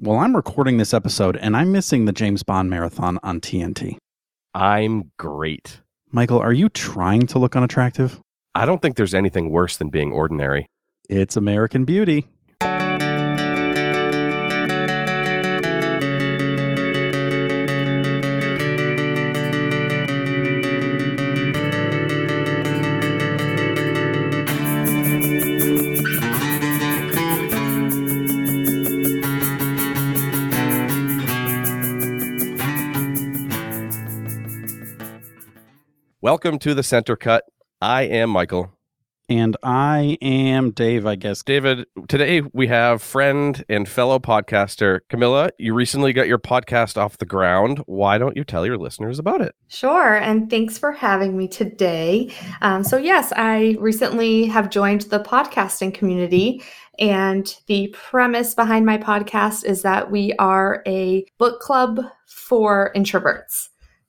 Well, I'm recording this episode and I'm missing the James Bond marathon on TNT. I'm great. Michael, are you trying to look unattractive? I don't think there's anything worse than being ordinary. It's American Beauty. Welcome to the Center Cut. I am Michael. And I am Dave, I guess. David, today we have friend and fellow podcaster Camila. You recently got your podcast off the ground. Why don't you tell your listeners about it? Sure, and thanks for having me today. Um, so, yes, I recently have joined the podcasting community. And the premise behind my podcast is that we are a book club for introverts.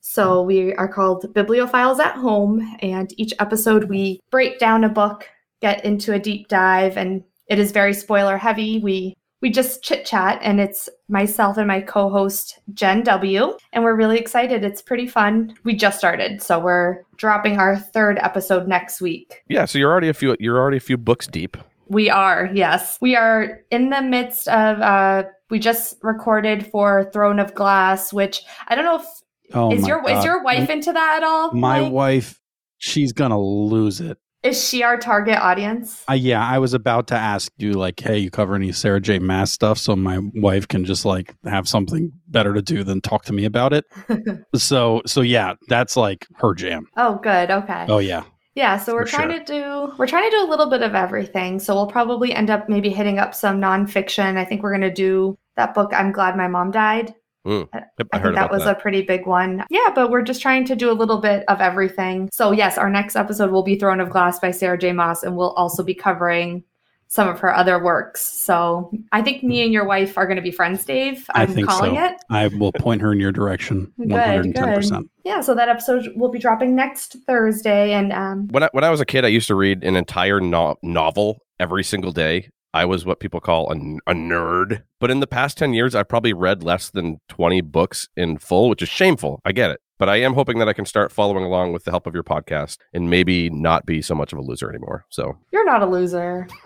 So we are called Bibliophiles at Home, and each episode we break down a book, get into a deep dive, and it is very spoiler heavy. We we just chit chat, and it's myself and my co-host Jen W, and we're really excited. It's pretty fun. We just started, so we're dropping our third episode next week. Yeah, so you're already a few you're already a few books deep. We are, yes. We are in the midst of uh we just recorded for Throne of Glass, which I don't know if Oh is your God. is your wife into that at all? My Mike? wife, she's to lose it. is she our target audience? Uh, yeah, I was about to ask you, like, hey, you cover any Sarah J. Maas stuff so my wife can just like have something better to do than talk to me about it. so, so yeah, that's like her jam. oh, good. Okay. Oh yeah, Yeah, so we're For trying sure. to do we're trying to do a little bit of everything. So we'll probably end up maybe hitting up some nonfiction. I think we're gonna do that book. I'm glad my mom died. Mm. I- Yep, I, heard think that about was that. a pretty big one. Yeah, but we're just trying to do a little bit of everything. So yes, our next episode will be Throne of Glass by Sarah J. Maas, and we'll also be covering some of her other works. So I think me and your wife are going to be friends, Dave. I I'm think calling so. it. I will point her in your direction, Good, one hundred and ten percent. Yeah, so that episode will be dropping next Thursday, and um, When I, when I was a kid, I used to read an entire no- novel every single day. I was what people call a, a nerd. But in the past 10 years, I've probably read less than 20 books in full, which is shameful. I get it. But I am hoping that I can start following along with the help of your podcast and maybe not be so much of a loser anymore. So you're not a loser.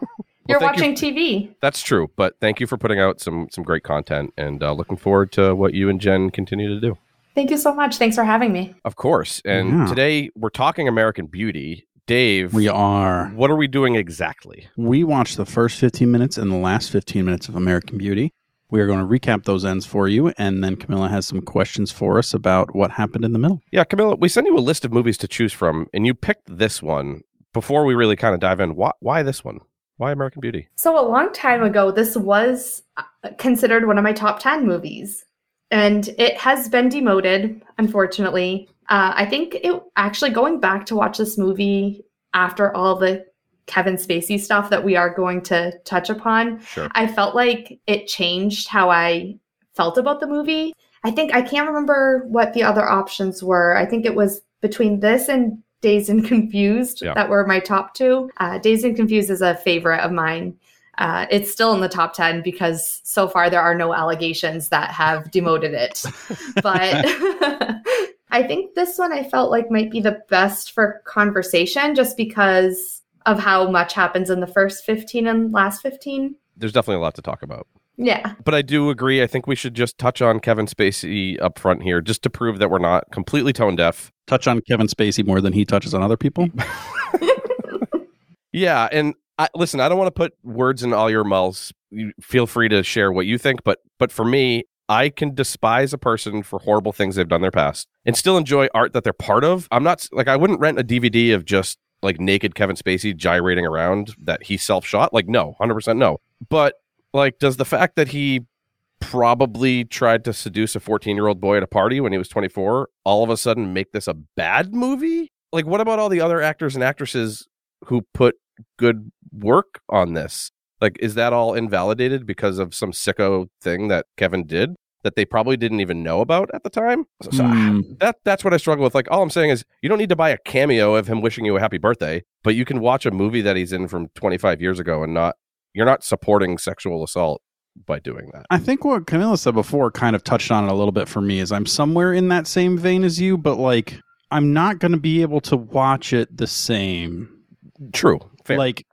You're thank you watching TV. that's true. But thank you for putting out some some great content and uh, looking forward to what you and Jen continue to do. Thank you so much. Thanks for having me. Of course. And Yeah. today we're talking American Beauty. Dave, We are. what are we doing exactly? We watched the first fifteen minutes and the last fifteen minutes of American Beauty. We are going to recap those ends for you, and then Camila has some questions for us about what happened in the middle. Yeah, Camila, we sent you a list of movies to choose from, and you picked this one. Before we really kind of dive in, why, why this one? Why American Beauty? So, a long time ago, this was uh, considered one of my top 10 movies. And it has been demoted, unfortunately. Uh, I think it actually going back to watch this movie after all the Kevin Spacey stuff that we are going to touch upon, Sure. I felt like it changed how I felt about the movie. I think I can't remember what the other options were. I think it was between this and Dazed and Confused Yeah. that were my top two. Uh, Dazed and Confused is a favorite of mine. Uh, it's still in the top 10 because so far there are no allegations that have demoted it. But I think this one I felt like might be the best for conversation just because of how much happens in the first 15 and last 15. There's definitely a lot to talk about. Yeah. But I do agree. I think we should just touch on Kevin Spacey up front here, just to prove that we're not completely tone deaf. Touch on Kevin Spacey more than he touches on other people. Yeah, and I, listen, I don't want to put words in all your mouths. You feel free to share what you think, but but for me, I can despise a person for horrible things they've done in their past and still enjoy art that they're part of. I'm not like I wouldn't rent a DVD of just like naked Kevin Spacey gyrating around that he self shot. Like no, hundred percent no. But like, does the fact that he probably tried to seduce a 14 year old boy at a party when he was 24 all of a sudden make this a bad movie? Like, what about all the other actors and actresses who put good work on this? Like, is that all invalidated because of some sicko thing that Kevin did that they probably didn't even know about at the time? So, so, Hmm. that that's what I struggle with. Like, all I'm saying is, you don't need to buy a cameo of him wishing you a happy birthday, but you can watch a movie that he's in from 25 years ago and not you're not supporting sexual assault by doing that. I think what Camila said before kind of touched on it a little bit for me is I'm somewhere in that same vein as you, but like I'm not going to be able to watch it the same. True. Fair. Like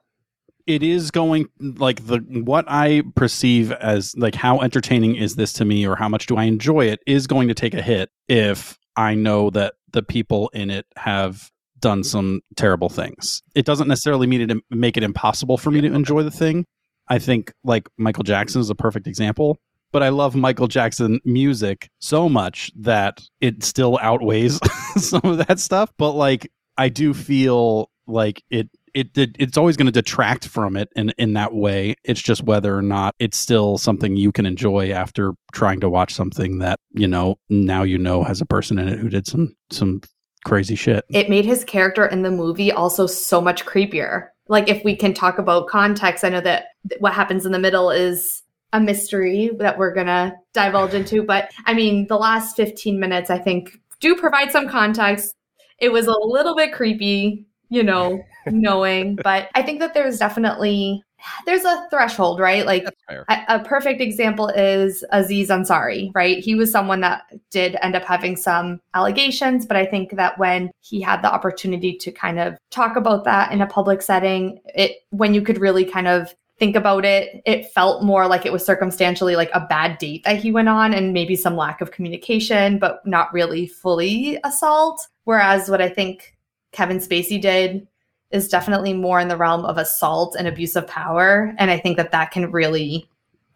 it is going like the what I perceive as like how entertaining is this to me or how much do I enjoy it is going to take a hit if I know that the people in it have done some terrible things. It doesn't necessarily mean it make it impossible for me to enjoy the thing. I think like Michael Jackson is a perfect example, but I love Michael Jackson music so much that it still outweighs some of that stuff, but like I do feel like it it, it it's always going to detract from it in in that way. It's just whether or not it's still something you can enjoy after trying to watch something that you know now you know has a person in it who did some some crazy shit. It made his character in the movie also so much creepier. Like if we can talk about context, I know that what happens in the middle is a mystery that we're going to divulge into, but I mean, the last 15 minutes I think do provide some context. It was a little bit creepy you know, knowing. But I think that there's definitely there's a threshold, right? Like a, a, perfect example is Aziz Ansari, right? He was someone that did end up having some allegations, but I think that when he had the opportunity to kind of talk about that in a public setting, it when you could really kind of think about it, it felt more like it was circumstantially like a bad date that he went on and maybe some lack of communication, but not really fully assault. Whereas what I think Kevin Spacey did is definitely more in the realm of assault and abuse of power. And I think that that can really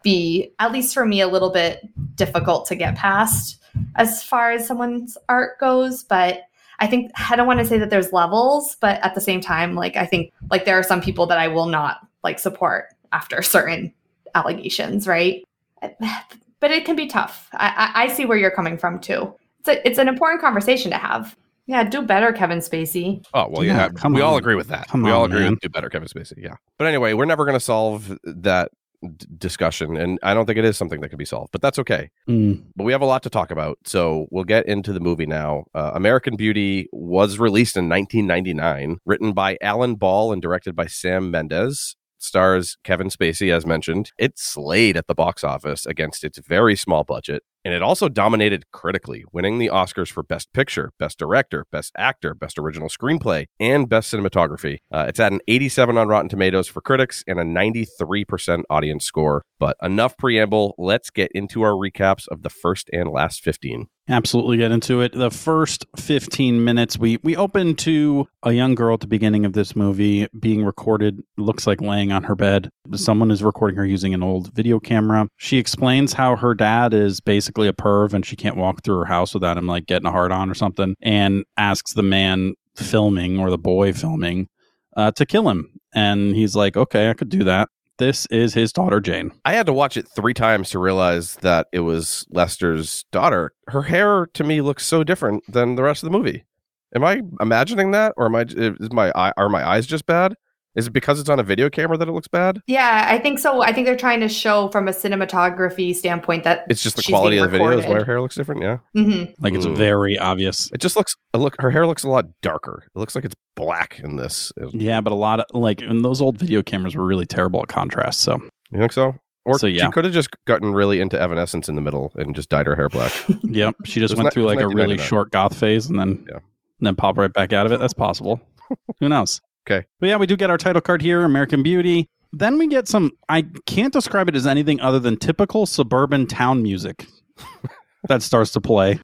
be, at least for me, a little bit difficult to get past as far as someone's art goes. But I think I don't want to say that there's levels, but at the same time, like I think like there are some people that I will not like support after certain allegations, right? But it can be tough. I, I, see where you're coming from too. It's a, it's an important conversation to have. Yeah, do better, Kevin Spacey. Oh well, yeah, yeah we on. all agree with that. Come we on, all agree man. with do better, Kevin Spacey. Yeah, but anyway, we're never going to solve that d- discussion, and I don't think it is something that can be solved. But that's okay. Mm. But we have a lot to talk about, so we'll get into the movie now. Uh, American Beauty was released in 1999, written by Alan Ball and directed by Sam Mendes stars Kevin Spacey, as mentioned. It slayed at the box office against its very small budget, and it also dominated critically, winning the Oscars for Best Picture, Best Director, Best Actor, Best Original Screenplay, and Best Cinematography. Uh, it's at an 87 on Rotten Tomatoes for critics and a 93% audience score. But enough preamble, let's get into our recaps of the first and last 15 absolutely get into it. The first 15 minutes, we, we open to a young girl at the beginning of this movie being recorded, looks like laying on her bed. Someone is recording her using an old video camera. She explains how her dad is basically a perv and she can't walk through her house without him like getting a hard on or something and asks the man filming or the boy filming uh, to kill him. And he's like, okay, I could do that this is his daughter Jane. I had to watch it three times to realize that it was Lester's daughter. Her hair to me looks so different than the rest of the movie. Am I imagining that, or am I? Is my are my eyes just bad? Is it because it's on a video camera that it looks bad? Yeah, I think so. I think they're trying to show from a cinematography standpoint that it's just the quality of the video is why her hair looks different. Yeah, mm-hmm. like it's mm. very obvious. It just looks. Look, her hair looks a lot darker. It looks like it's black in this. Yeah, but a lot of like, and those old video cameras were really terrible at contrast. So you think so? Or so, yeah. she could have just gotten really into Evanescence in the middle and just dyed her hair black. yep, she just went not, through like a really short goth phase and then yeah. and then pop right back out of it. That's possible. Who knows? Okay. But yeah, we do get our title card here, American Beauty. Then we get some, I can't describe it as anything other than typical suburban town music that starts to play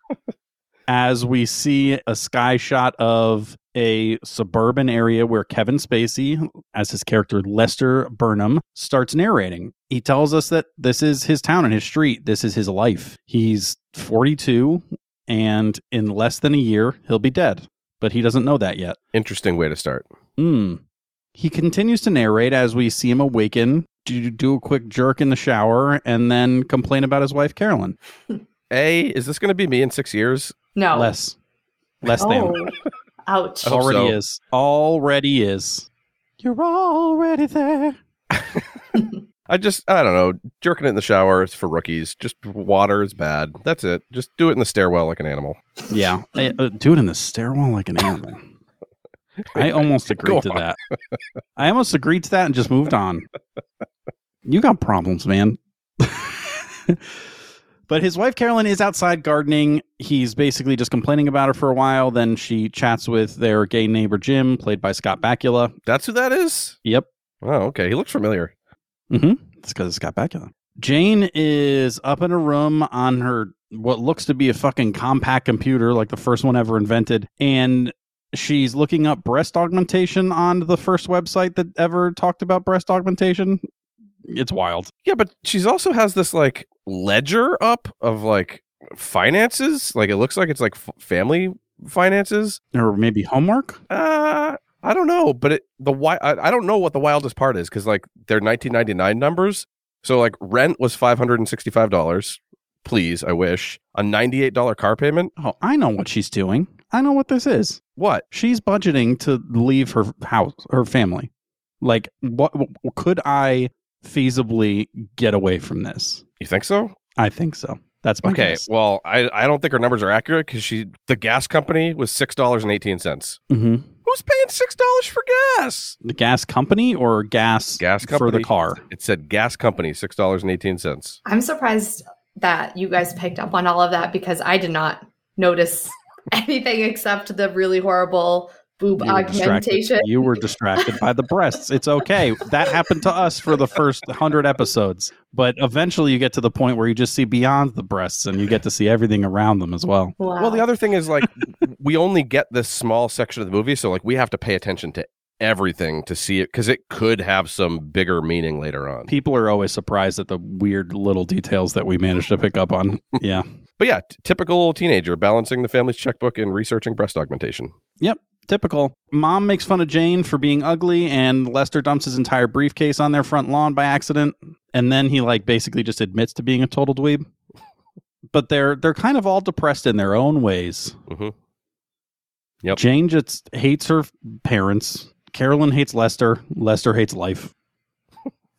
as we see a sky shot of a suburban area where Kevin Spacey, as his character Lester Burnham, starts narrating. He tells us that this is his town and his street. This is his life. He's 42, and in less than a year, he'll be dead. But he doesn't know that yet. Interesting way to start. Hmm. He continues to narrate as we see him awaken, do, do a quick jerk in the shower, and then complain about his wife, Carolyn. A, is this going to be me in six years? No. Less. Less oh. than. Ouch. Already so. is. Already is. You're already there. I just, I don't know. Jerking it in the shower is for rookies. Just water is bad. That's it. Just do it in the stairwell like an animal. Yeah. Uh, do it in the stairwell like an animal. I almost agreed to that. I almost agreed to that and just moved on. You got problems, man. but his wife Carolyn is outside gardening. He's basically just complaining about her for a while. Then she chats with their gay neighbor Jim, played by Scott Bakula. That's who that is? Yep. Oh, okay. He looks familiar. Mm-hmm. It's because it's Scott Bakula. Jane is up in a room on her what looks to be a fucking compact computer, like the first one ever invented, and she's looking up breast augmentation on the first website that ever talked about breast augmentation. It's wild. Yeah, but she's also has this like ledger up of like finances. Like it looks like it's like f- family finances. Or maybe homework? Uh I don't know, but it the why I, I don't know what the wildest part is because like they're 1999 numbers. So like rent was five hundred and sixty five dollars. Please, I wish a ninety eight dollar car payment. Oh, I know what she's doing. I know what this is. What? She's budgeting to leave her house, her family. Like, what could I feasibly get away from this? You think so? I think so. That's my Okay. guess. Well, I I don't think her numbers are accurate because she the gas company was six dollars and eighteen cents. hmm Who's paying six dollars for gas? The gas company or gas, Gas for the car? It said gas company six dollars and eighteen cents. I'm surprised that you guys picked up on all of that because I did not notice anything except the really horrible boob You were augmentation. You were distracted by the breasts. It's okay. That happened to us for the first hundred episodes, but eventually you get to the point where you just see beyond the breasts and you get to see everything around them as well. Wow. Well, the other thing is like we only get this small section of the movie, so like we have to pay attention to everything to see it because it could have some bigger meaning later on. People are always surprised at the weird little details that we managed to pick up on. Yeah. But yeah, t- typical teenager balancing the family's checkbook and researching breast augmentation. Yep, typical. Mom makes fun of Jane for being ugly, and Lester dumps his entire briefcase on their front lawn by accident. And then he like basically just admits to being a total dweeb. But they're they're kind of all depressed in their own ways. Mhm. Yep. Jane just hates her parents. Carolyn hates Lester. Lester hates life.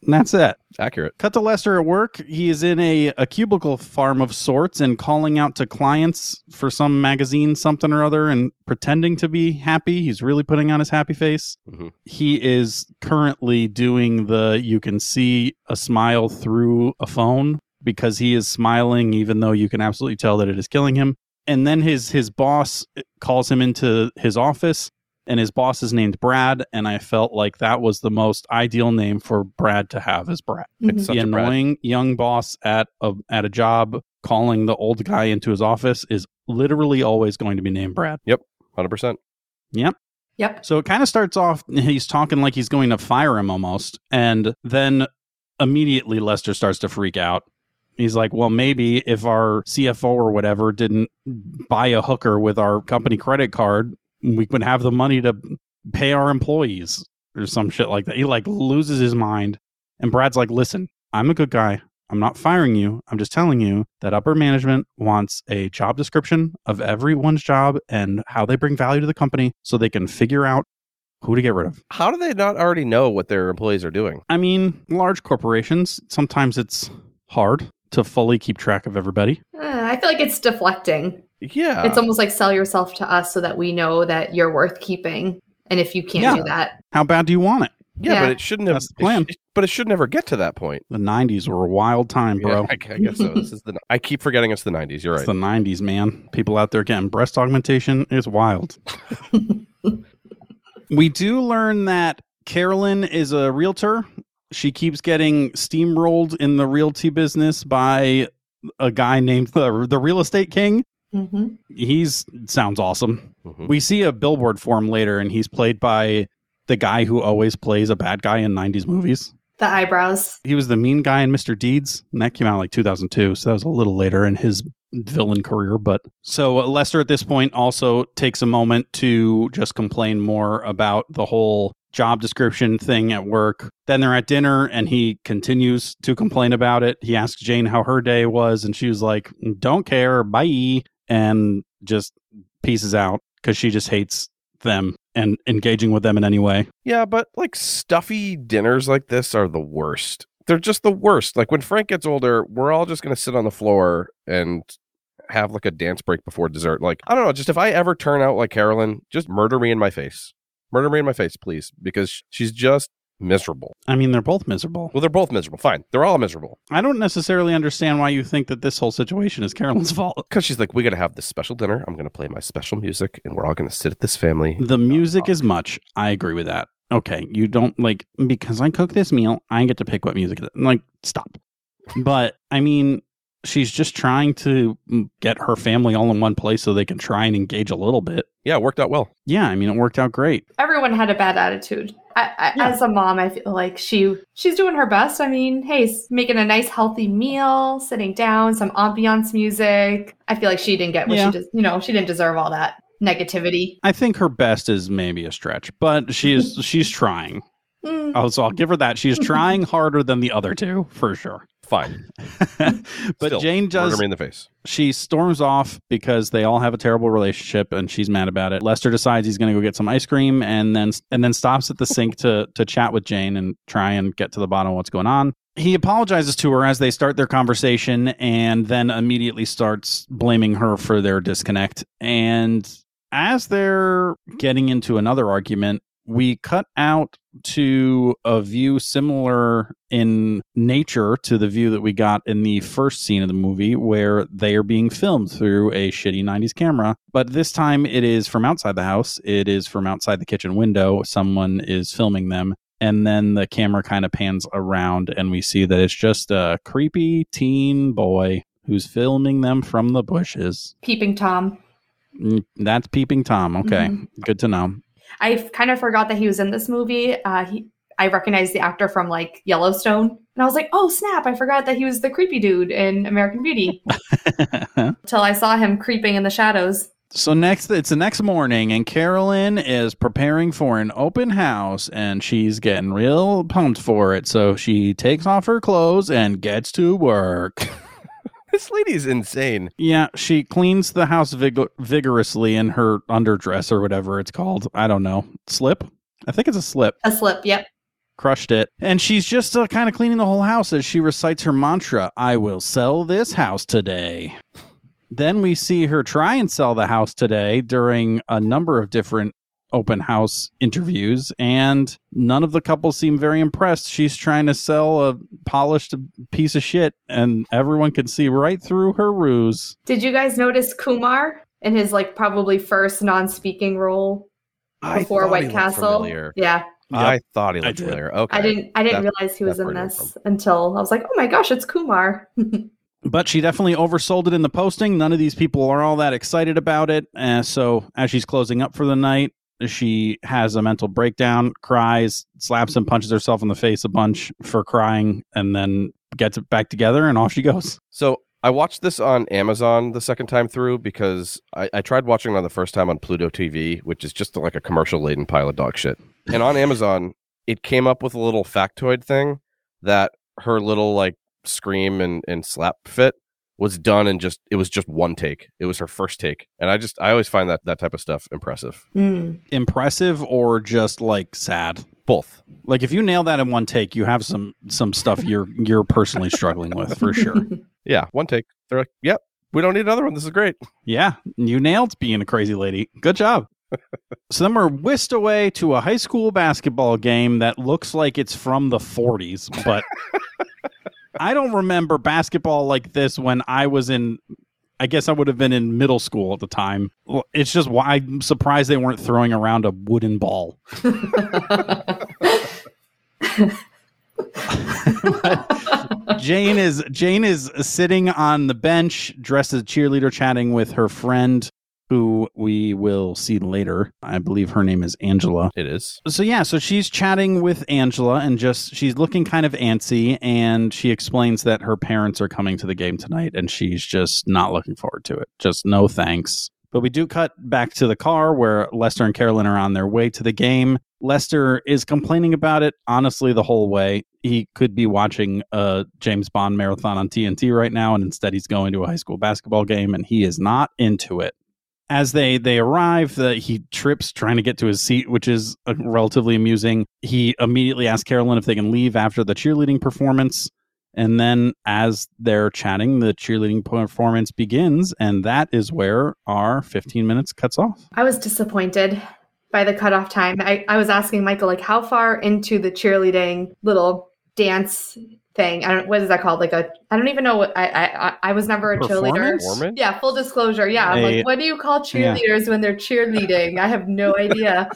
And that's it. Accurate. Cut to Lester at work. He is in a, a cubicle farm of sorts and calling out to clients for some magazine, something or other, and pretending to be happy. He's really putting on his happy face. Mhm. He is currently doing the you can see a smile through a phone because he is smiling, even though you can absolutely tell that it is killing him. And then his his boss calls him into his office and his boss is named Brad, and I felt like that was the most ideal name for Brad to have is Brad mm-hmm. It's such the a Brad. annoying young boss at a at a job calling the old guy into his office is literally always going to be named Brad. Yep, Hundred percent. Yep. Yep. So it kind of starts off he's talking like he's going to fire him almost, and then immediately Lester starts to freak out. He's like, "Well, maybe if our CFO or whatever didn't buy a hooker with our company credit card, we would have the money to pay our employees or some shit like that." He like loses his mind, and Brad's like, "Listen, I'm a good guy. I'm not firing you. I'm just telling you that upper management wants a job description of everyone's job and how they bring value to the company so they can figure out who to get rid of. How do they not already know what their employees are doing? I mean, large corporations, sometimes it's hard to fully keep track of everybody. Uh, I feel like it's deflecting. Yeah. It's almost like sell yourself to us so that we know that you're worth keeping. And if you can't Yeah. do that, How bad do you want it? yeah, yeah. but it shouldn't have. That's the plan. it sh- but it should never get to that point. The 90s were a wild time, bro. Yeah, I, I guess so. This is the. I keep forgetting it's the '90s. You're It's right. the 90s, man. People out there getting breast augmentation is wild. we do learn that Carolyn is a realtor. She keeps getting steamrolled in the realty business by a guy named the, the real estate king. Mhm. He's sounds awesome. Mhm. We see a billboard for him later, and he's played by the guy who always plays a bad guy in 90s movies. the eyebrows. He was the mean guy in Mr. Deeds, and that came out like 2002, so that was a little later in his villain career. But so uh, Lester at this point also takes a moment to just complain more about the whole job description thing at work. Then they're at dinner, and he continues to complain about it. He asks Jane how her day was, and she was like, "Don't care, bye," and just pieces out because she just hates them and engaging with them in any way. Yeah, but like stuffy dinners like this are the worst. They're just the worst. Like when Frank gets older, we're all just going to sit on the floor and have like a dance break before dessert. Like, I don't know, just if I ever turn out like Carolyn, just murder me in my face. Murder me in my face, please, because she's just miserable. I mean, they're both miserable. Well, they're both miserable. Fine. They're all miserable. I don't necessarily understand why you think that this whole situation is Carolyn's fault. Because she's like, we got to have this special dinner. I'm going to play my special music and we're all going to sit at this family. The music is much. I agree with that. Okay, you don't like because I cook this meal, I get to pick what music. Like, stop. But I mean, she's just trying to mm, get her family all in one place so they can try and engage a little bit. Yeah, it worked out well. Yeah, I mean, it worked out great. Everyone had a bad attitude. I, I, Yeah. As a mom, I feel like she she's doing her best. I mean, hey, making a nice healthy meal, sitting down, some ambiance music. I feel like she didn't get what Yeah. she just, you know, she didn't deserve all that negativity. I think her best is maybe a stretch, but she is she's trying. Mm, Oh, so I'll give her that. She's trying harder than the other two for sure. Fine. but Still, Jane Murder does me in the face. she storms off because they all have a terrible relationship and she's mad about it. Lester decides he's going to go get some ice cream and then and then stops at the sink to to chat with Jane and try and get to the bottom of what's going on. He apologizes to her as they start their conversation and then immediately starts blaming her for their disconnect. And as they're getting into another argument, we cut out to a view similar in nature to the view that we got in the first scene of the movie where they are being filmed through a shitty 90s camera. But this time it is from outside the house. It is from outside the kitchen window. Someone is filming them. And then the camera kind of pans around and we see that it's just a creepy teen boy who's filming them from the bushes. Peeping Tom. Mm, that's peeping tom. Okay. Mhm. good to know I kind of forgot that he was in this movie. Uh, he, I recognized the actor from like Yellowstone, and I was like, "Oh snap! I forgot that he was the creepy dude in American Beauty." Until I saw him creeping in the shadows. So next, it's the next morning, and Carolyn is preparing for an open house, and she's getting real pumped for it. So she takes off her clothes and gets to work. This lady's insane. yeah, she cleans the house vig- vigorously in her underdress or whatever it's called. I don't know. Slip? I think it's a slip. A slip. Yep. Crushed it. And she's just uh, kind of cleaning the whole house as she recites her mantra I will sell this house today. Then we see her try and sell the house today during a number of different open house interviews, and none of the couples seem very impressed. She's trying to sell a polished piece of shit, and everyone can see right through her ruse. Did you guys notice Kumar in his like probably first non-speaking role before White Castle? Familiar. Yeah, I thought he I looked did. familiar. Okay. I didn't. I didn't That- realize he was in where I know this until I was like, "Oh my gosh, it's Kumar." But she definitely oversold it in the posting. None of these people are all that excited about it. Uh, so as she's closing up for the night, she has a mental breakdown, cries, slaps and punches herself in the face a bunch for crying, and then gets it back together, and off she goes. So I watched this on Amazon the second time through because I, I tried watching it on the first time on Pluto TV, which is just like a commercial laden pile of dog shit. And on Amazon, it came up with a little factoid thing that her little like scream and, and slap fit was done and just it was just one take. It was her first take. And I just I always find that that type of stuff impressive. Mm. Impressive or just like sad? Both. Like if you nail that in one take, you have some some stuff you're you're personally struggling with for sure. Yeah, one take. They're like, "Yep, we don't need another one. This is great." Yeah, you nailed being a crazy lady. Good job. so then we're whisked away to a high school basketball game that looks like it's from the 40s, but I don't remember basketball like this when I was in. I guess I would have been in middle school at the time. It's just why I'm surprised they weren't throwing around a wooden ball. Jane is Jane is sitting on the bench, dressed as a cheerleader, chatting with her friend, who we will see later. I believe her name is Angela. It is. So yeah, so she's chatting with Angela and just she's looking kind of antsy, and she explains that her parents are coming to the game tonight, and she's just not looking forward to it. Just no thanks. But we do cut back to the car where Lester and Carolyn are on their way to the game. Lester is complaining about it honestly the whole way. He could be watching a James Bond marathon on TNT right now, and instead he's going to a high school basketball game, and he is not into it. As they they arrive, uh, he trips trying to get to his seat, which is uh, relatively amusing. He immediately asks Carolyn if they can leave after the cheerleading performance. And then, as they're chatting, the cheerleading performance begins, and that is where our 15 minutes cuts off. I was disappointed. by the cutoff time. I, I was asking Michael like how far into the cheerleading little dance thing. I don't what is that called? Like a I don't even know what I I I was never a cheerleader. Yeah, full disclosure. Yeah, I'm like, what do you call Yeah. cheerleaders when they're cheerleading? I have no idea.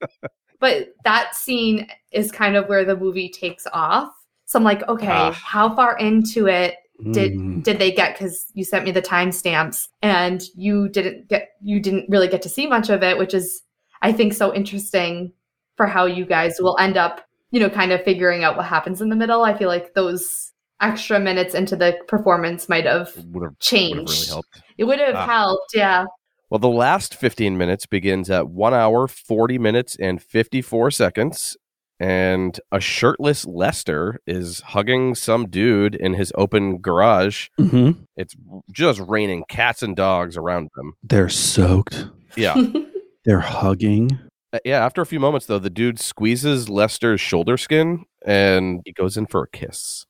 but that scene is kind of where the movie takes off. So I'm like, okay, Ah. how far into it did Mm. did they get? Because you sent me the timestamps, and you didn't get you didn't really get to see much of it, which is I think so interesting for how you guys will end up, you know, kind of figuring out what happens in the middle. I feel like those extra minutes into the performance might have Would have would have changed. really helped. It would have Ah. helped, yeah. Well, the last 15 minutes begins at one hour, 40 minutes, and 54 seconds. And a shirtless Lester is hugging some dude in his open garage. Mhm. It's just raining cats and dogs around them. They're soaked. Yeah. They're hugging. Uh, yeah. After a few moments, though, the dude squeezes Lester's shoulder skin and he goes in for a kiss.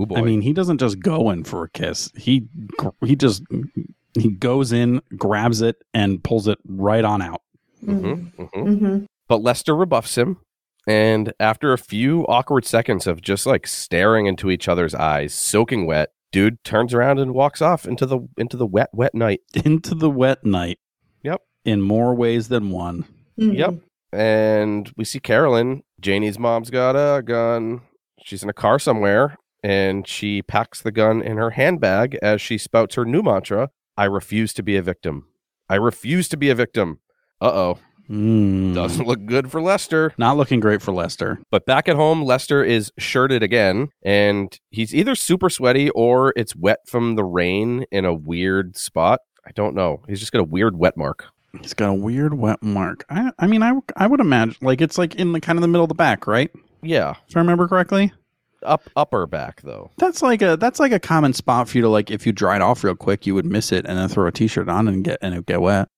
Ooh, boy. I mean, he doesn't just go in for a kiss. He he just he goes in, grabs it, and pulls it right on out. Mhm. Mhm, mhm. Mhm. But Lester rebuffs him. And after a few awkward seconds of just like staring into each other's eyes, soaking wet, dude turns around and walks off into the into the wet, wet night. Into the wet night. Yep. In more ways than one. Mhm. Yep. And we see Carolyn. Janie's mom's got a gun. She's in a car somewhere, and she packs the gun in her handbag as she spouts her new mantra I refuse to be a victim. I refuse to be a victim. Uh oh. Mm. Doesn't look good for Lester. Not looking great for Lester. But back at home, Lester is shirted again, and he's either super sweaty or it's wet from the rain in a weird spot. I don't know. He's just got a weird wet mark. He's got a weird wet mark. I I mean, I I would imagine like it's like in the kind of the middle of the back, right? Yeah, If I remember correctly. up upper back though. That's like a that's like a common spot for you to like if you dried off real quick, you would miss it and then throw a t-shirt on and get and it get wet.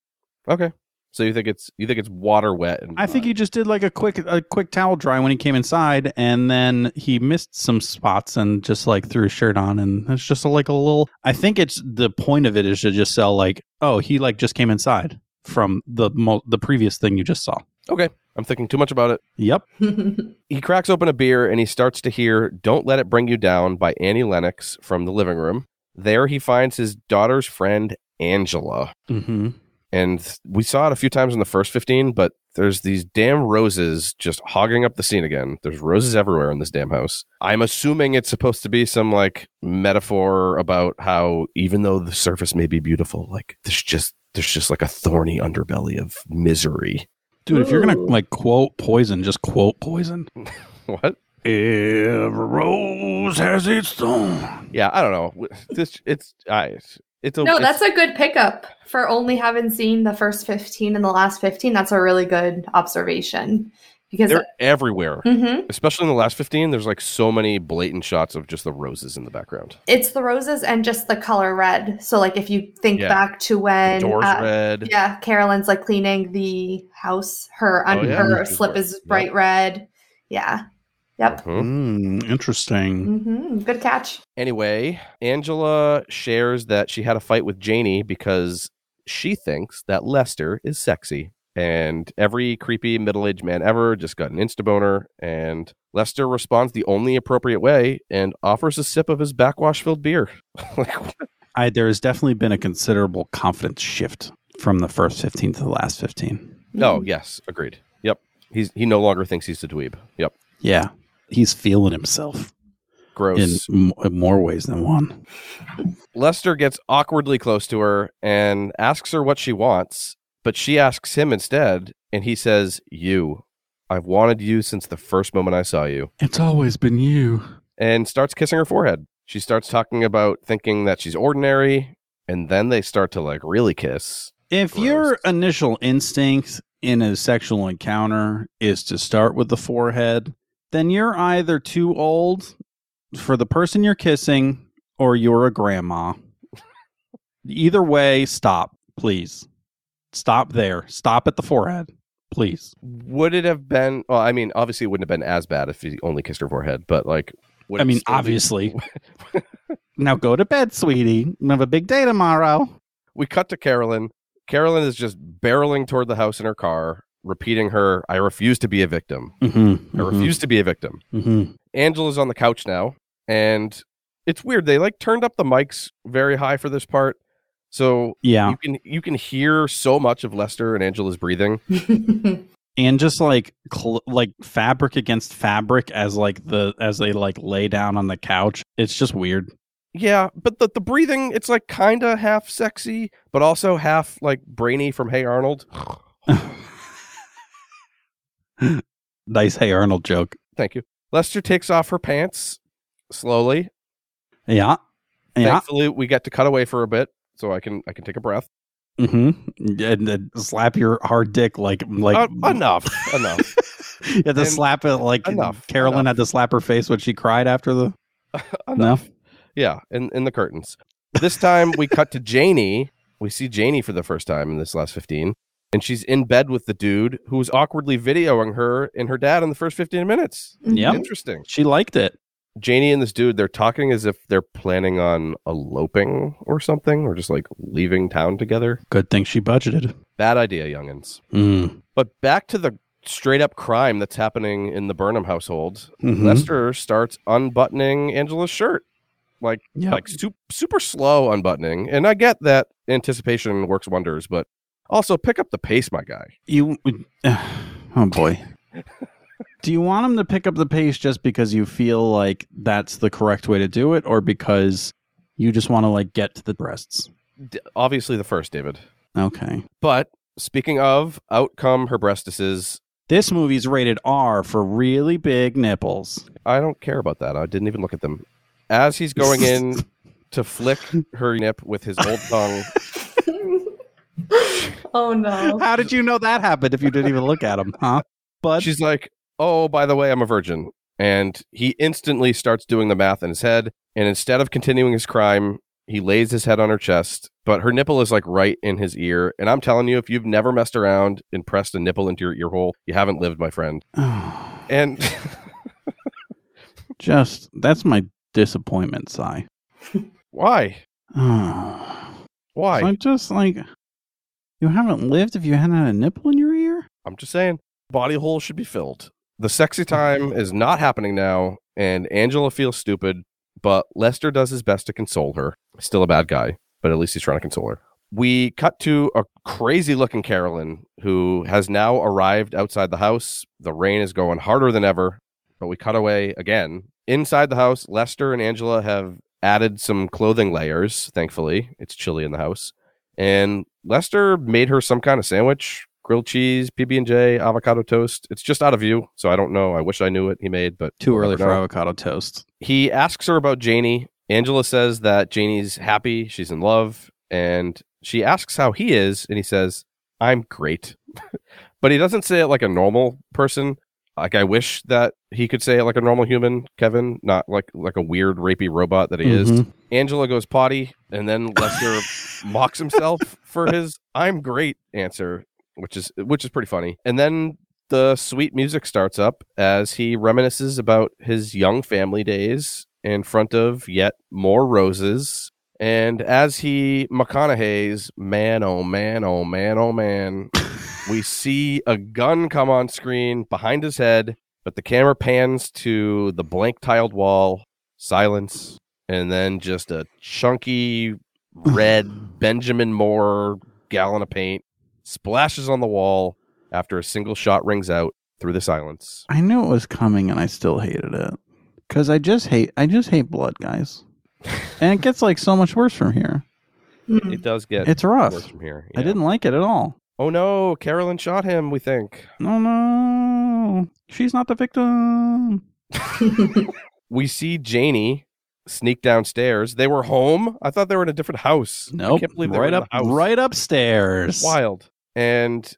Okay, so you think it's you think it's water wet? And I think he just did like a quick a quick towel dry when he came inside, and then he missed some spots and just like threw his shirt on, and it's just a, like a little. I think it's the point of it is to just sell like, oh, he like just came inside from the mo- the previous thing you just saw. okay. I'm thinking too much about it. Yep. He cracks open a beer and he starts to hear "Don't Let It Bring You Down" by Annie Lennox from the living room. There, he finds his daughter's friend Angela. Mm-hmm. And we saw it a few times in the first 15 but there's these damn roses just hogging up the scene again. There's roses everywhere in this damn house. I'm assuming it's supposed to be some like metaphor about how even though the surface may be beautiful like there's just there's just like a thorny underbelly of misery. Dude, if you're gonna like quote poison, just quote poison. what? Every rose has its thorn. yeah i don't know. This it's i it's a, no, that's a good pickup for only having seen the first 15 and the last 15. That's a really good observation because they're everywhere Mhm. especially in the last 15 there's like so many blatant shots of just the roses in the background it's the roses and just the color red. So, like, if you think Yeah. back to when doors uh, red Yeah, Carolyn's like cleaning the house. Her Oh, yeah. her slip is Yep. bright red. Yeah. Yep. Mhm. Mm, interesting. hmm Good catch. Anyway, Angela shares that she had a fight with Janie because she thinks that Lester is sexy. And every creepy middle aged man ever just got an insta boner. And Lester responds the only appropriate way and offers a sip of his backwash filled beer. I there has definitely been a considerable confidence shift from the first fifteen to the last fifteen. no, yes, agreed. Yep. He's he no longer thinks he's a dweeb. Yep. Yeah, he's feeling himself in, Gross. m- in more ways than one. Lester gets awkwardly close to her and asks her what she wants, but she asks him instead, and he says, You. I've wanted you since the first moment I saw you, It's always been you. and starts kissing her forehead. She starts talking about thinking that she's ordinary, and then they start to like really kiss. If Gross. your initial instinct in a sexual encounter is to start with the forehead, then you're either too old for the person you're kissing or you're a grandma. Either way, stop, please. Stop there. Stop at the forehead, please. Would it have been? Well, I mean, obviously, it wouldn't have been as bad if he only kissed her forehead, but like, I mean, still be- obviously. now go to bed, sweetie. We have a big day tomorrow. we cut to Carolyn. Carolyn is just barreling toward the house in her car. Repeating her, I refuse to be a victim. Mm-hmm, I refuse to be a victim. Mm-hmm. Angela's on the couch now, and it's weird. They like turned up the mics very high for this part. So Yeah, you can you can hear so much of Lester and Angela's breathing. and just like cl- like fabric against fabric as like the as they like lay down on the couch. It's just weird. Yeah, but the, the breathing, it's like kind of half sexy, but also half like brainy from Hey Arnold. nice, hey Arnold joke. Thank you. Lester takes off her pants slowly. Yeah, yeah. Thankfully, we get to cut away for a bit, so I can I can take a breath. Mm-hmm. And then slap your hard dick like like Uh, enough, enough. you had to and- slap it like enough, Carolyn enough. had to slap her face when she cried after the enough. Yeah, in in the curtains. This time we cut to Janie. We see Janie for the first time in this last fifteen, and she's in bed with the dude who was awkwardly videoing her and her dad in the first fifteen minutes. Yeah. Interesting. she liked it. Janie and this dude, they're talking as if they're planning on eloping or something, or just like leaving town together. Good thing she budgeted. Bad idea, youngins. Mm. But back to the straight up crime that's happening in the Burnham household. Mhm. Lester starts unbuttoning Angela's shirt. Like Yep. like su- super slow unbuttoning. And I get that anticipation works wonders, but also pick up the pace, my guy. you oh boy do you want him to pick up the pace just because you feel like that's the correct way to do it or because you just want to like get to the breasts D- obviously the first, David. okay But speaking of, out come her breastises. this movie's rated r for really big nipples I don't care about that. I didn't even look at them. As he's going in to flick her nip with his old tongue, oh no. how did you know that happened if you didn't even look at him huh but she's like, "Oh, by the way, I'm a virgin." And he instantly starts doing the math in his head, and instead of continuing his crime, he lays his head on her chest, but her nipple is like right in his ear. And I'm telling you, if you've never messed around and pressed a nipple into your ear hole, you haven't lived, my friend. And just that's my disappointment sigh why? oh. Why? So I'm just like you haven't lived if you hadn't had a nipple in your ear I'm just saying, body hole should be filled. The sexy time is not happening now, and Angela feels stupid, but Lester does his best to console her. Still a bad guy, but at least he's trying to console her. We cut to a crazy looking Carolyn who has now arrived outside the house. The rain is going harder than ever, but we cut away again. Inside the house, Lester and Angela have added some clothing layers, thankfully. It's chilly in the house. And Lester made her some kind of sandwich, grilled cheese, PB and J, avocado toast. It's just out of view, so I don't know. I wish I knew what he made, but too early for avocado toast He asks her about Janie. Angela says that Janie's happy, she's in love, and she asks how he is, and he says, "I'm great," but he doesn't say it like a normal person. Like I wish that he could say it like a normal human, Kevin, not like like a weird rapey robot that he is. Mhm. Angela goes potty, and then Lester mocks himself for his "I'm great" answer, which is which is pretty funny. And then the sweet music starts up as he reminisces about his young family days in front of yet more roses. And as he McConaughey's man, oh man, oh man, oh man, we see a gun come on screen behind his head, but the camera pans to the blank tiled wall, silence, and then just a chunky red Benjamin Moore gallon of paint splashes on the wall after a single shot rings out through the silence. I knew it was coming and I still hated it. Cause I just hate I just hate blood, guys. and it gets like so much worse from here. Hmm. It does get It's rough. worse from here. I didn't like it at all. Oh no, Carolyn shot him, we think. No no. She's not the victim. We see Janie sneak downstairs. They were home. I thought they were in a different house. I Nope. can't believe they were right in up the house. right upstairs. Wild. And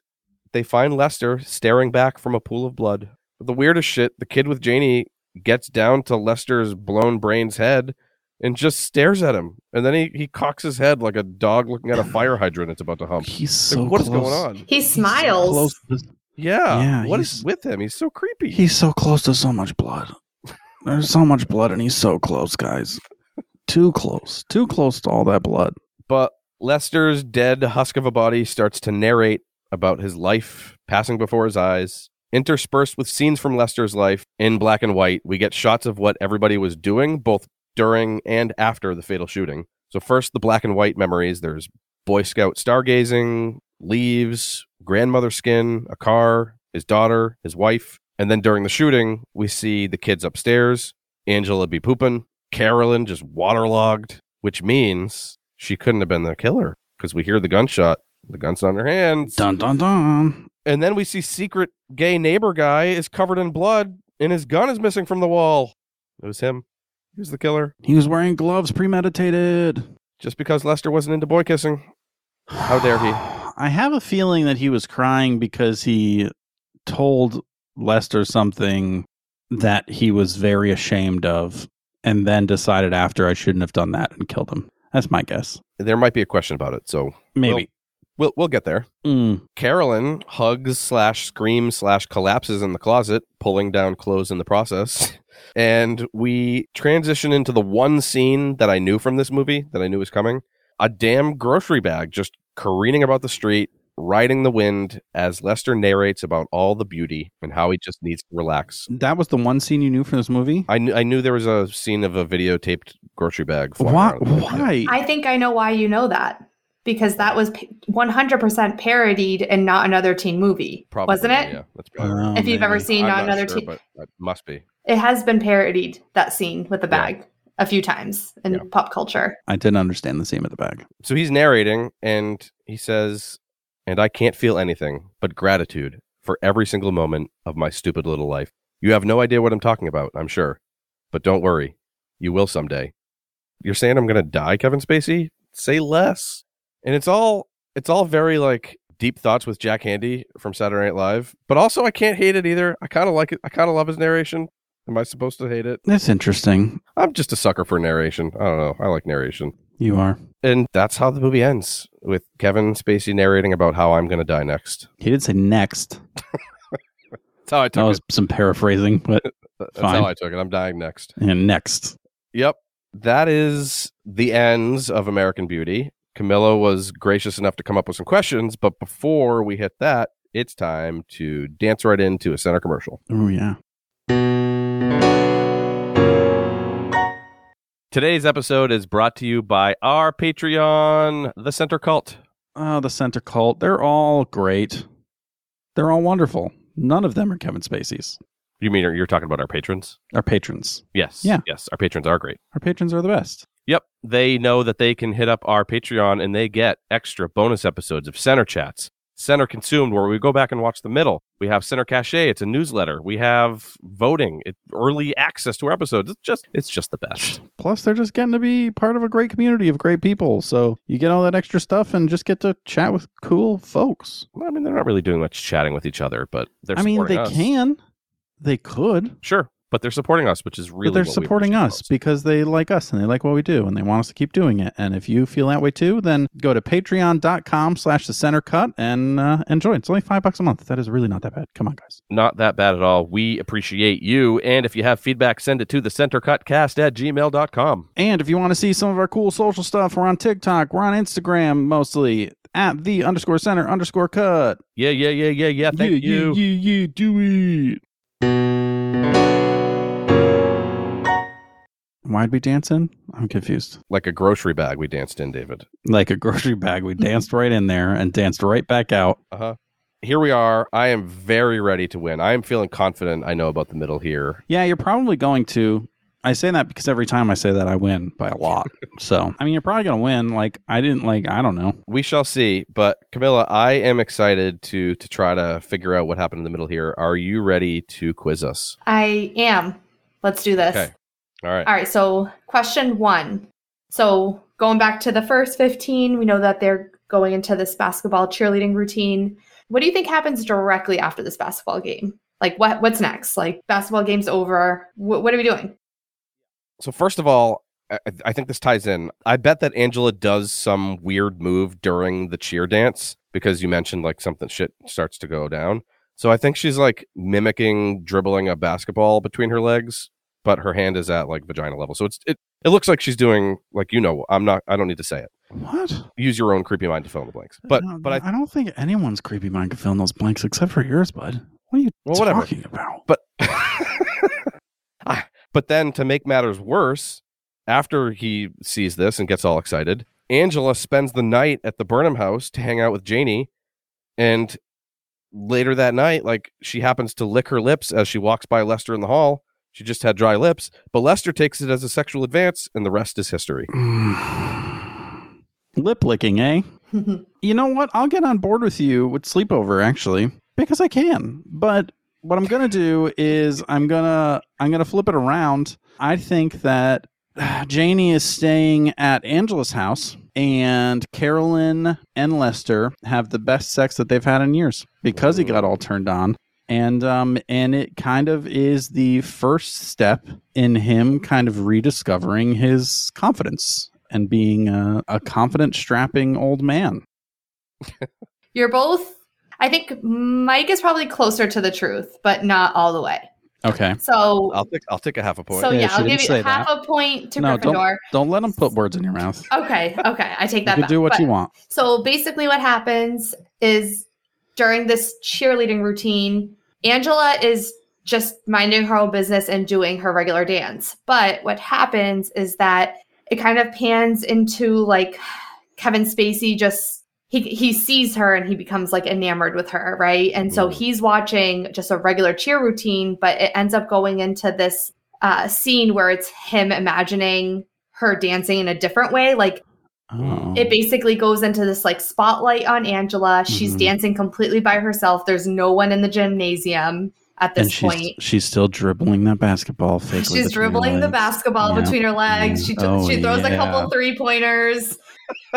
they find Lester staring back from a pool of blood. The weirdest shit, the kid with Janie gets down to Lester's blown brain's head and just stares at him. And then he, he cocks his head like a dog looking at a fire hydrant it's about to hump. He's Like, so what is close. going on? he He's so smiles. close to- Yeah. Yeah, what is with him? He's so creepy. He's so close to so much blood. There's so much blood and he's so close, guys. Too close. Too close to all that blood. But Lester's dead husk of a body starts to narrate about his life passing before his eyes, interspersed with scenes from Lester's life in black and white. We get shots of what everybody was doing, both during and after the fatal shooting. So, first, the black and white memories. There's Boy Scout stargazing, leaves, grandmother skin, a car, his daughter, his wife. And then during the shooting, we see the kids upstairs, Angela be pooping, Carolyn just waterlogged, which means she couldn't have been the killer because we hear the gunshot. The gun's on her hands. Dun dun dun. And then we see secret gay neighbor guy is covered in blood and his gun is missing from the wall. It was him. He was the killer. He was wearing gloves, premeditated. Just because Lester wasn't into boy kissing. How dare he? I have a feeling that he was crying because he told Lester something that he was very ashamed of and then decided after I shouldn't have done that and killed him. That's my guess. There might be a question about it, so Maybe. we'll we'll get there. Mm. Carolyn hugs slash screams slash collapses in the closet, pulling down clothes in the process. And we transition into the one scene that I knew from this movie that I knew was coming a damn grocery bag just careening about the street, riding the wind as Lester narrates about all the beauty and how he just needs to relax. That was the one scene you knew from this movie? I knew, I knew there was a scene of a videotaped grocery bag. flying Why? Why? I think I know why you know that because that was 100% parodied in Not Another Teen Movie, Probably, wasn't it? Yeah, that's oh, probably right. Oh, If you've ever seen I'm Not not Another sure, Teen, but it must be. It has been parodied that scene with the Yeah. bag a few times in Yeah. pop culture. I didn't understand the scene with the bag. So he's narrating and he says, And I can't feel anything but gratitude for every single moment of my stupid little life. You have no idea what I'm talking about, I'm sure. But don't worry, you will someday. You're saying I'm going to die, Kevin Spacey? Say less. And it's all it's all very like deep thoughts with Jack Handey from Saturday Night Live, but also I can't hate it either. I kind of like it. I kind of love his narration. Am I supposed to hate it? That's interesting. I'm just a sucker for narration. I don't know. I like narration. You are. And that's how the movie ends with Kevin Spacey narrating about how I'm going to die next. He did say next. That's how I took That was some paraphrasing, but That's fine. how I took it. I'm dying next. and next. Yep. That is the ends of American Beauty. Camila was gracious enough to come up with some questions, but before we hit that, it's time to dance right into a center commercial. Oh yeah. Today's episode is brought to you by our Patreon, The Center Cult. Oh, the center cult. They're all great. They're all wonderful. None of them are Kevin Spacey's. You mean you're talking about our patrons? Our patrons. Yes. Yeah. Yes. Our patrons are great. Our patrons are the best. Yep. They know that they can hit up our Patreon and they get extra bonus episodes of Center Chats. Center Consumed, where we go back and watch the middle. We have Center Cache. It's a newsletter. We have voting, it, early access to our episodes. It's just, it's just the best. Plus, they're just getting to be part of a great community of great people. So you get all that extra stuff and just get to chat with cool folks. I mean, they're not really doing much chatting with each other, but they're. I mean, they us. can. They could. Sure, but they're supporting us, which is really. but they're supporting us most. because they like us and they like what we do and they want us to keep doing it. And if you feel that way too, then go to patreon.com slash the center cut and uh, enjoy. It's only five bucks a month. That is really not that bad. Come on, guys. Not that bad at all. We appreciate you, and if you have feedback, send it to the centercutcast at gmail.com. And if you want to see some of our cool social stuff, we're on TikTok, we're on Instagram mostly at the underscore center underscore cut. Yeah, yeah, yeah, yeah, yeah. Thank yeah, you. Yeah, yeah, yeah, do it. Why'd we dance in? I'm confused. Like a grocery bag, we danced in, David. Like a grocery bag, we danced right in there and danced right back out. Uh huh. Here we are. I am very ready to win. I am feeling confident. I know about the middle here. Yeah, you're probably going to. I say that because every time I say that, I win by a lot. so, I mean, you're probably going to win. Like, I didn't, like, I don't know. We shall see. But Camila, I am excited to to try to figure out what happened in the middle here. Are you ready to quiz us? I am. Let's do this. Okay. All right. All right, so question one. So going back to the first 15, we know that they're going into this basketball cheerleading routine. What do you think happens directly after this basketball game? Like what what's next? Like basketball game's over. Wh- what are we doing? So first of all, I, I think this ties in. I bet that Angela does some weird move during the cheer dance because you mentioned like something shit starts to go down. So I think she's like mimicking dribbling a basketball between her legs but her hand is at like vagina level. So it's it it looks like she's doing like you know. I'm not. I don't need to say it. What? Use your own creepy mind to fill in the blanks. But No, but I I don't think anyone's creepy mind can fill in those blanks except for yours, bud. What are you Well, whatever. talking about? but but then to make matters worse, after he sees this and gets all excited, Angela spends the night at the Burnham house to hang out with Janie, and later that night, like she happens to lick her lips as she walks by Lester in the hall. She just had dry lips, but Lester takes it as a sexual advance, and the rest is history. Lip licking, eh? You know what? I'll get on board with you with sleepover actually because I can. But what I'm going to do is I'm going to I'm going to flip it around. I think that Janie is staying at Angela's house and Carolyn and Lester have the best sex that they've had in years because he got all turned on. And um and it kind of is the first step in him kind of rediscovering his confidence and being a, a confident strapping old man. You're both. I think Mike is probably closer to the truth, but not all the way. Okay. So, I'll take I'll take a half a point. so Yeah, yeah, I'll give you half a point to No, Gryffindor. Don't let him put words in your mouth. Okay, okay, I take You that can back. do what But- you want. So basically, what happens is during this cheerleading routine, Angela is just minding her own business and doing her regular dance. But what happens is that it kind of pans into like Kevin Spacey just he he sees her and he becomes like enamored with her, right? And so Mm. he's watching just a regular cheer routine, but it ends up going into this uh, scene where it's him imagining her dancing in a different way, like Oh. it basically goes into this like spotlight on Angela. She's Mhm. dancing completely by herself. There's no one in the gymnasium at and this she's point. she's still dribbling that basketball. She's dribbling the basketball Yeah. between her legs. She, Oh, she throws a couple three pointers.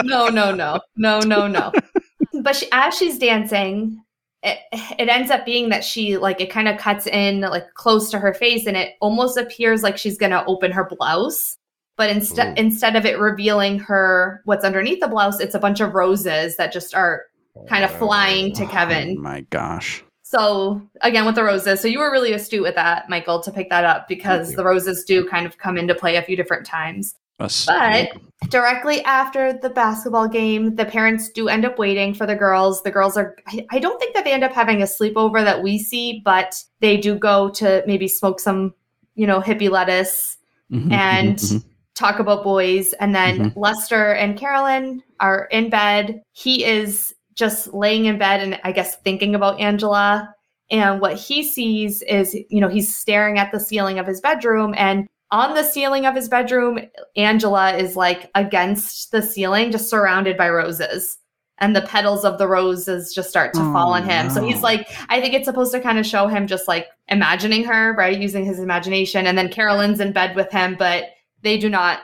No, no, no, no, no, no. but she, as she's dancing, it, it ends up being that she like it kind of cuts in like close to her face, and it almost appears like she's gonna open her blouse. But instead, instead of it revealing her what's underneath the blouse, it's a bunch of roses that just are kind of flying to Oh Kevin. my gosh. So again, with the roses, so you were really astute with that, Michael, to pick that up because the roses do kind of come into play a few different times. But directly after the basketball game, the parents do end up waiting for the girls. The girls are, I, don't think that they end up having a sleepover that we see, but they do go to maybe smoke some, you know, hippie lettuce, Mhm, and mhm, mhm. Talk about boys. And then Mhm. Lester and Carolyn are in bed. He is just laying in bed and I guess thinking about Angela. And what he sees is, you know, he's staring at the ceiling of his bedroom and on the ceiling of his bedroom, Angela is like against the ceiling, just surrounded by roses. And the petals of the roses just start to fall Oh, on him. So he's like, I think it's supposed to kind of show him just like imagining her, right? Using his imagination. And then Carolyn's in bed with him, but they do not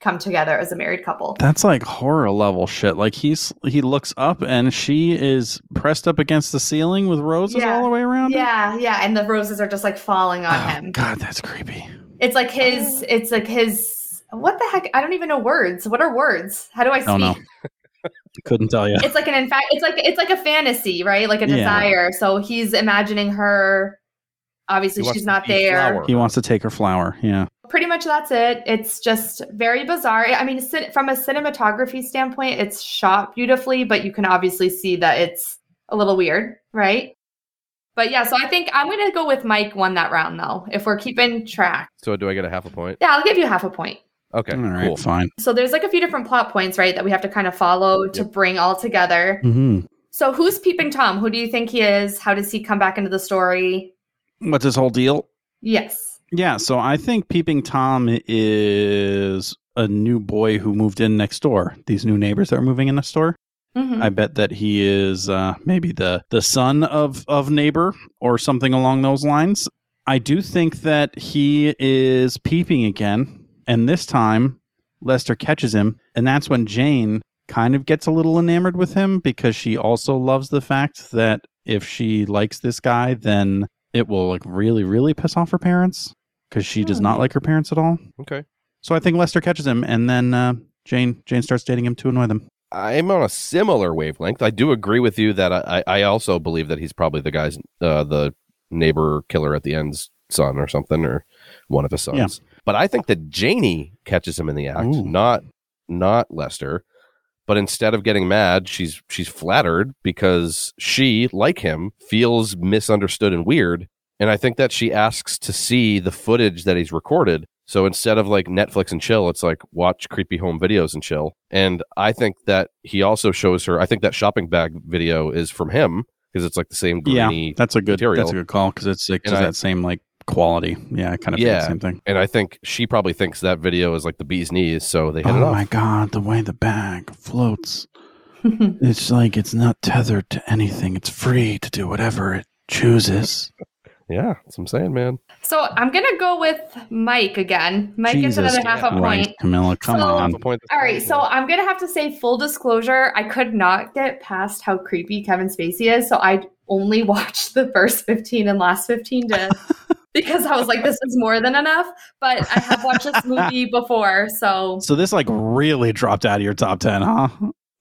come together as a married couple. That's like horror level shit. Like he's he looks up and she is pressed up against the ceiling with roses Yeah. all the way around. her? Yeah, yeah. And the roses are just like falling on Oh, him. God, that's creepy. It's like his, oh. it's like his, what the heck? I don't even know words. What are words? How do I speak? Don't know. Couldn't tell you. it's like an in fact it's like it's like a fantasy right like a Yeah. desire so he's imagining her obviously she's not there flower. He wants to take her flower. Yeah. Pretty much that's it it's just very bizarre i mean from a cinematography standpoint it's shot beautifully but you can obviously see that it's a little weird right but yeah so i think i'm gonna go with mike won that round though if we're keeping track So do I get a half a point? yeah i'll give you half a point Okay, All right, cool. fine. so there's like a few different plot points right that we have to kind of follow to bring all together hmm So who's peeping Tom? Who do you think he is? How does he come back into the story? What's his whole deal? Yes. Yeah, so I think Peeping Tom is a new boy who moved in next door. These new neighbors that are moving in next door. Mhm. I bet that he is uh, maybe the the son of of neighbor or something along those lines. I do think that he is peeping again, and this time Lester catches him, and that's when Jane kind of gets a little enamored with him because she also loves the fact that if she likes this guy, then it will like really really piss off her parents because she does not Hmm. like her parents at all. Okay. So I think Lester catches him, and then uh, Jane Jane starts dating him to annoy them. I'm on a similar wavelength. I do agree with you that I, I also believe that he's probably the guy's uh, the neighbor killer at the end's son or something or one of his sons. Yeah. But I think that Janie catches him in the act, Ooh. not not Lester. But instead of getting mad, she's she's flattered because she, like him, feels misunderstood and weird. And I think that she asks to see the footage that he's recorded. So instead of like Netflix and chill, it's like watch creepy home videos and chill. And I think that he also shows her. I think that shopping bag video is from him because it's like the same greeny. Yeah, that's a good material. that's a good call because it's like I- that same like quality. Yeah, kind of Yeah. the same thing. And I think she probably thinks that video is like the bee's knees. So they hit Oh it off. Oh my god, the way the bag floats. It's like it's not tethered to anything. It's free to do whatever it chooses. Yeah, that's what I'm saying, man. so I'm gonna go with Mike again. Mike gets Jesus another half a Christ, point. Camila, come So- on. The point All right, so I'm gonna have to say full disclosure. I could not get past how creepy Kevin Spacey is, so I only watched the first 15 and last 15 to because I was like, this is more than enough. But I have watched this movie before, so So this like really dropped out of your top ten, huh?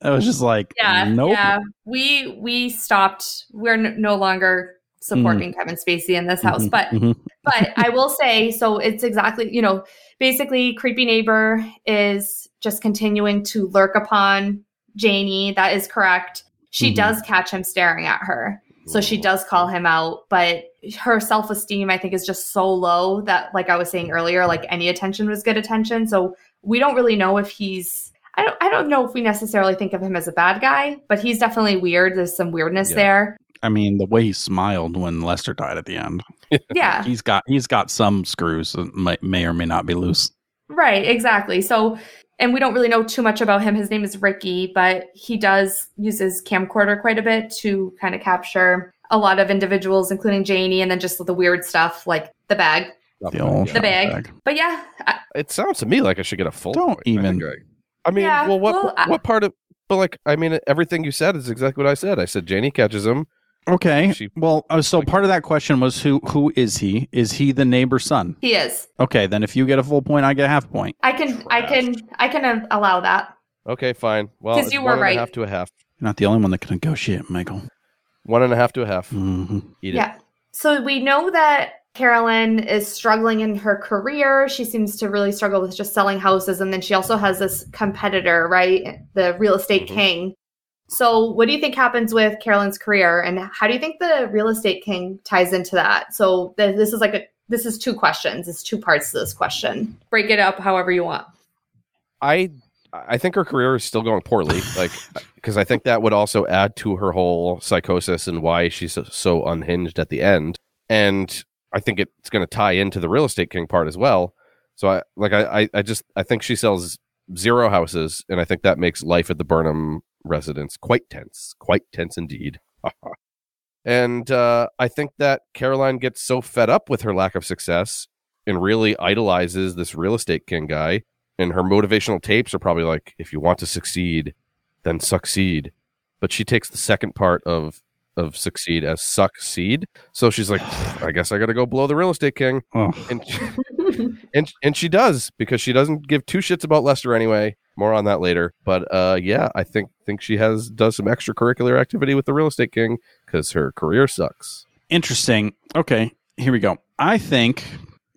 It was just like yeah, nope. yeah. We we stopped. We're no longer supporting Kevin Spacey in this house, Mhm, but mhm. but I will say, so it's exactly, you know, basically, creepy neighbor is just continuing to lurk upon Janie. That is correct. She Mhm. does catch him staring at her. So she does call him out, but her self esteem, I think, is just so low that, like I was saying earlier, like any attention was good attention. So we don't really know if he's. I don't, I don't know if we necessarily think of him as a bad guy, but he's definitely weird. There's some weirdness Yeah. there. I mean, the way he smiled when Lester died at the end. Yeah. He's got he's got some screws that might, may or may not be loose. Right, exactly. So, and we don't really know too much about him. His name is Ricky, but he does use his camcorder quite a bit to kind of capture a lot of individuals, including Janie, and then just the weird stuff like the bag. The old The bag. bag. But yeah, I, It sounds to me like I should get a full. Don't point. I even- think I- I mean, Yeah, well, what well, I- what part of? But like, I mean, everything you said is exactly what I said. I said Janie catches him. Okay. She- well, uh, so part of that question was who who is he? Is he the neighbor's son? he is. Okay, then if you get a full point, I get a half point. I can, I can, I can uh, allow that. Okay, fine. Well, 'Cause it's you one were and a right. half to a half. You're not the only one that can negotiate, Michael. One and a half to a half. hmm Eat it. Yeah. So we know that Carolyn is struggling in her career. She seems to really struggle with just selling houses. And then she also has this competitor, right? The real estate Mhm. king. So, what do you think happens with Carolyn's career? And how do you think the real estate king ties into that? So, th- this is like a this is two questions. It's two parts to this question. Break it up however you want. I I think her career is still going poorly. Like, because I think that would also add to her whole psychosis and why she's so, so unhinged at the end. And I think it's going to tie into the real estate king part as well. So I like I I, I just I think she sells zero houses, and I think that makes life at the Burnham residence quite tense, quite tense indeed. and uh, I think that Carolyn gets so fed up with her lack of success and really idolizes this real estate king guy and her motivational tapes are probably like if you want to succeed then succeed. But she takes the second part of of succeed as succeed so she's like i guess i gotta go blow the real estate king. Oh, and and and she does because she doesn't give two shits about lester anyway. More on that later. But uh yeah i think think she has does some extracurricular activity with the real estate king because her career sucks. Interesting. Okay, here we go. I think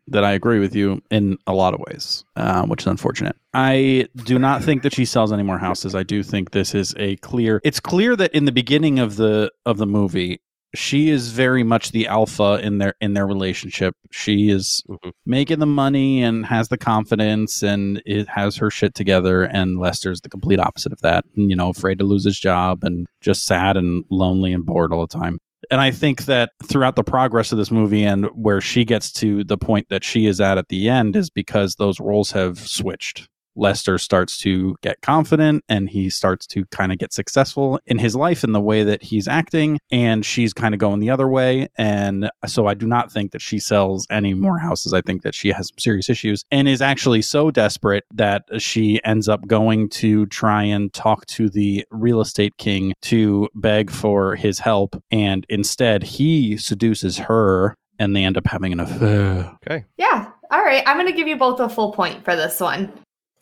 that I agree with you in a lot of ways, uh, which is unfortunate. I do not think that she sells any more houses. I do think this is a clear. It's clear that in the beginning of the of the movie, she is very much the alpha in their in their relationship. She is Mhm. making the money and has the confidence and it has her shit together. And Lester's the complete opposite of that. You know, afraid to lose his job and just sad and lonely and bored all the time. And I think that throughout the progress of this movie and where she gets to the point that she is at at the end is because those roles have switched. Lester starts to get confident and he starts to kind of get successful in his life in the way that he's acting. And she's kind of going the other way. And so I do not think that she sells any more houses. I think that she has some serious issues and is actually so desperate that she ends up going to try and talk to the real estate king to beg for his help. And instead, he seduces her and they end up having an affair. okay Yeah. All right. I'm going to give you both a full point for this one.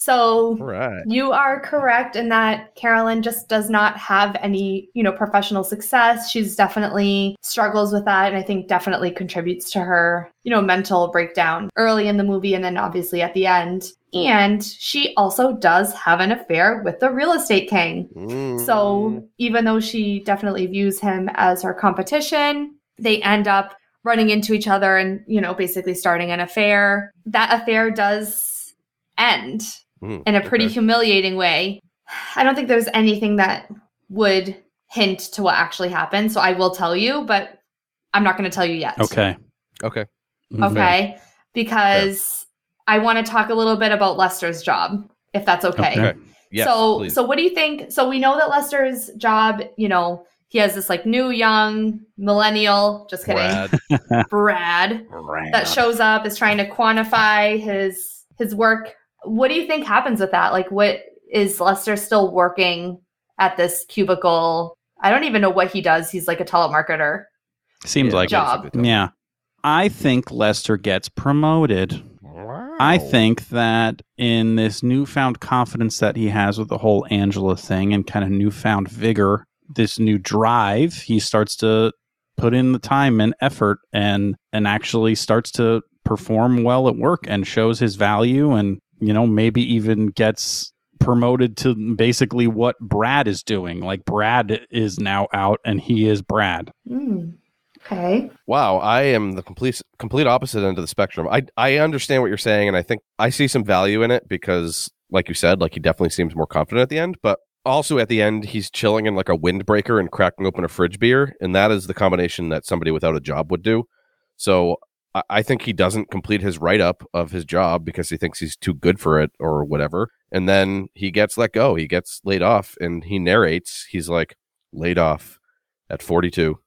So right. you are correct in that Carolyn just does not have any, you know, professional success. She's definitely struggles with that and I think definitely contributes to her, you know, mental breakdown early in the movie and then obviously at the end. And she also does have an affair with the real estate king. Mm. So even though she definitely views him as her competition, they end up running into each other and, you know, basically starting an affair. That affair does end Mm, in a pretty okay. humiliating way. I don't think there's anything that would hint to what actually happened. So I will tell you, but I'm not going to tell you yet. Okay. okay. Mhm. Okay. Because I want to talk a little bit about Lester's job, if that's okay. Okay. Yes, so please. so what do you think? So we know that Lester's job, you know, he has this like new young millennial, just kidding, Brad. Brad, that shows up is trying to quantify his his work. What do you think happens with that? Like what is Lester still working at this cubicle? I don't even know what he does. He's like a telemarketer. Seems Yeah, like Job. basically. Yeah. I think Lester gets promoted. I think that in this newfound confidence that he has with the whole Angela thing and kind of newfound vigor, this new drive, he starts to put in the time and effort and and actually starts to perform well at work and shows his value and you know maybe even gets promoted to basically what Brad is doing. Like Brad is now out and he is Brad. Hmm. Okay. Wow, I am the complete complete opposite end of the spectrum. I I understand what you're saying, and I think I see some value in it because, like you said, like he definitely seems more confident at the end. But also at the end, he's chilling in like a windbreaker and cracking open a fridge beer, and that is the combination that somebody without a job would do. So I, I think he doesn't complete his write up of his job because he thinks he's too good for it or whatever, and then he gets let go. He gets laid off, and he narrates. He's like laid off at 42.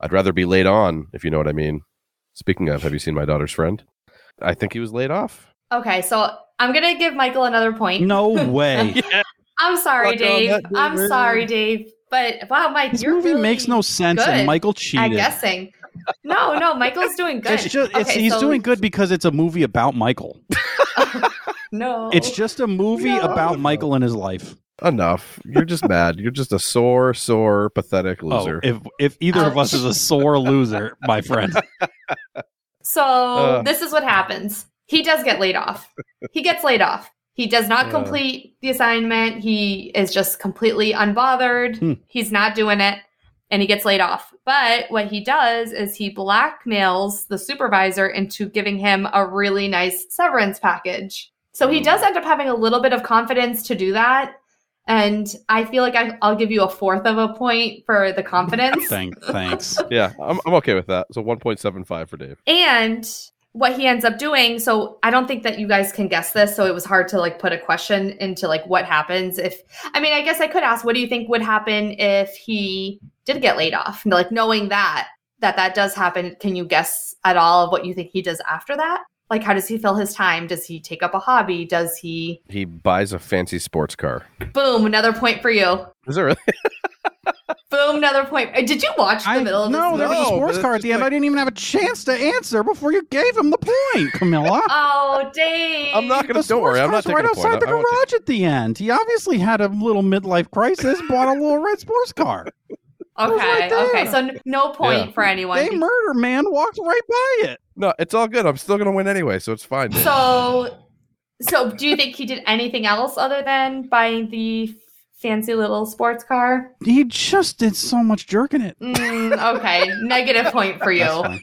I'd rather be laid on, if you know what I mean. Speaking of, have you seen my daughter's friend? I think he was laid off. Okay. So I'm gonna give Michael another point. No way. Yeah. I'm sorry, Fuck Dave. I'm David. sorry, Dave. But wow, Mike, This you're movie really makes no sense good and Michael at cheated. guessing. No, no, Michael's doing good. It's just it's, Okay, he's so- doing good because it's a movie about Michael. No, It's just a movie No. about Michael and his life. Enough. You're just mad. You're just a sore, sore, pathetic loser. Oh, if if either of us is a sore loser, my friend. So Uh. this is what happens. He does get laid off. He gets laid off. He does not Uh. complete the assignment. He is just completely unbothered. Hmm. He's not doing it and he gets laid off. But what he does is he blackmails the supervisor into giving him a really nice severance package. So he does end up having a little bit of confidence to do that. And I feel like I, I'll give you a fourth of a point for the confidence. Thank, thanks. yeah, I'm, I'm okay with that. So 1.75 for Dave. And what he ends up doing, so I don't think that you guys can guess this, so it was hard to like put a question into like what happens if I mean, I guess I could ask what do you think would happen if he did get laid off? And, Like knowing that that that does happen, can you guess at all of what you think he does after that? Like how does he fill his time? Does he take up a hobby? Does he He buys a fancy sports car. boom, another point for you. Is it really? Boom, another point. Uh, Did you watch the I, middle of no, this there was a No, sports car at the end. like- I didn't even have a chance to answer before you gave him the point, Camila. Oh, Dave. I'm not gonna. Don't worry, I'm not sports car's taking right a point. outside the I- I won't garage at the end. He obviously had a little midlife crisis, bought a little red sports car. Was Okay, right okay. So n- no point Yeah. for anyone. They murder man walked right by it. No, it's all good. I'm still gonna win anyway, so it's fine. Dave. So, so do you think he did anything else other than buying the fancy little sports car? He just did so much jerking it. Mm, okay, negative point for That's you. fine.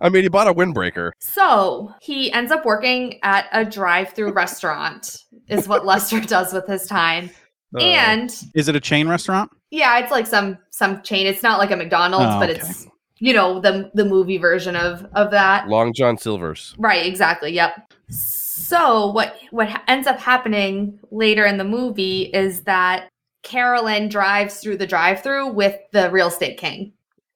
I mean, he bought a windbreaker. So he ends up working at a drive-through restaurant. Is what Lester does with his time, Uh, and Is it a chain restaurant? yeah, it's like some some chain. It's not like a McDonald's, Oh, but okay. it's you know the the movie version of of that. Long John Silver's. Right, exactly. Yep. So what what ends up happening later in the movie is that Carolyn drives through the drive-through with the real estate king,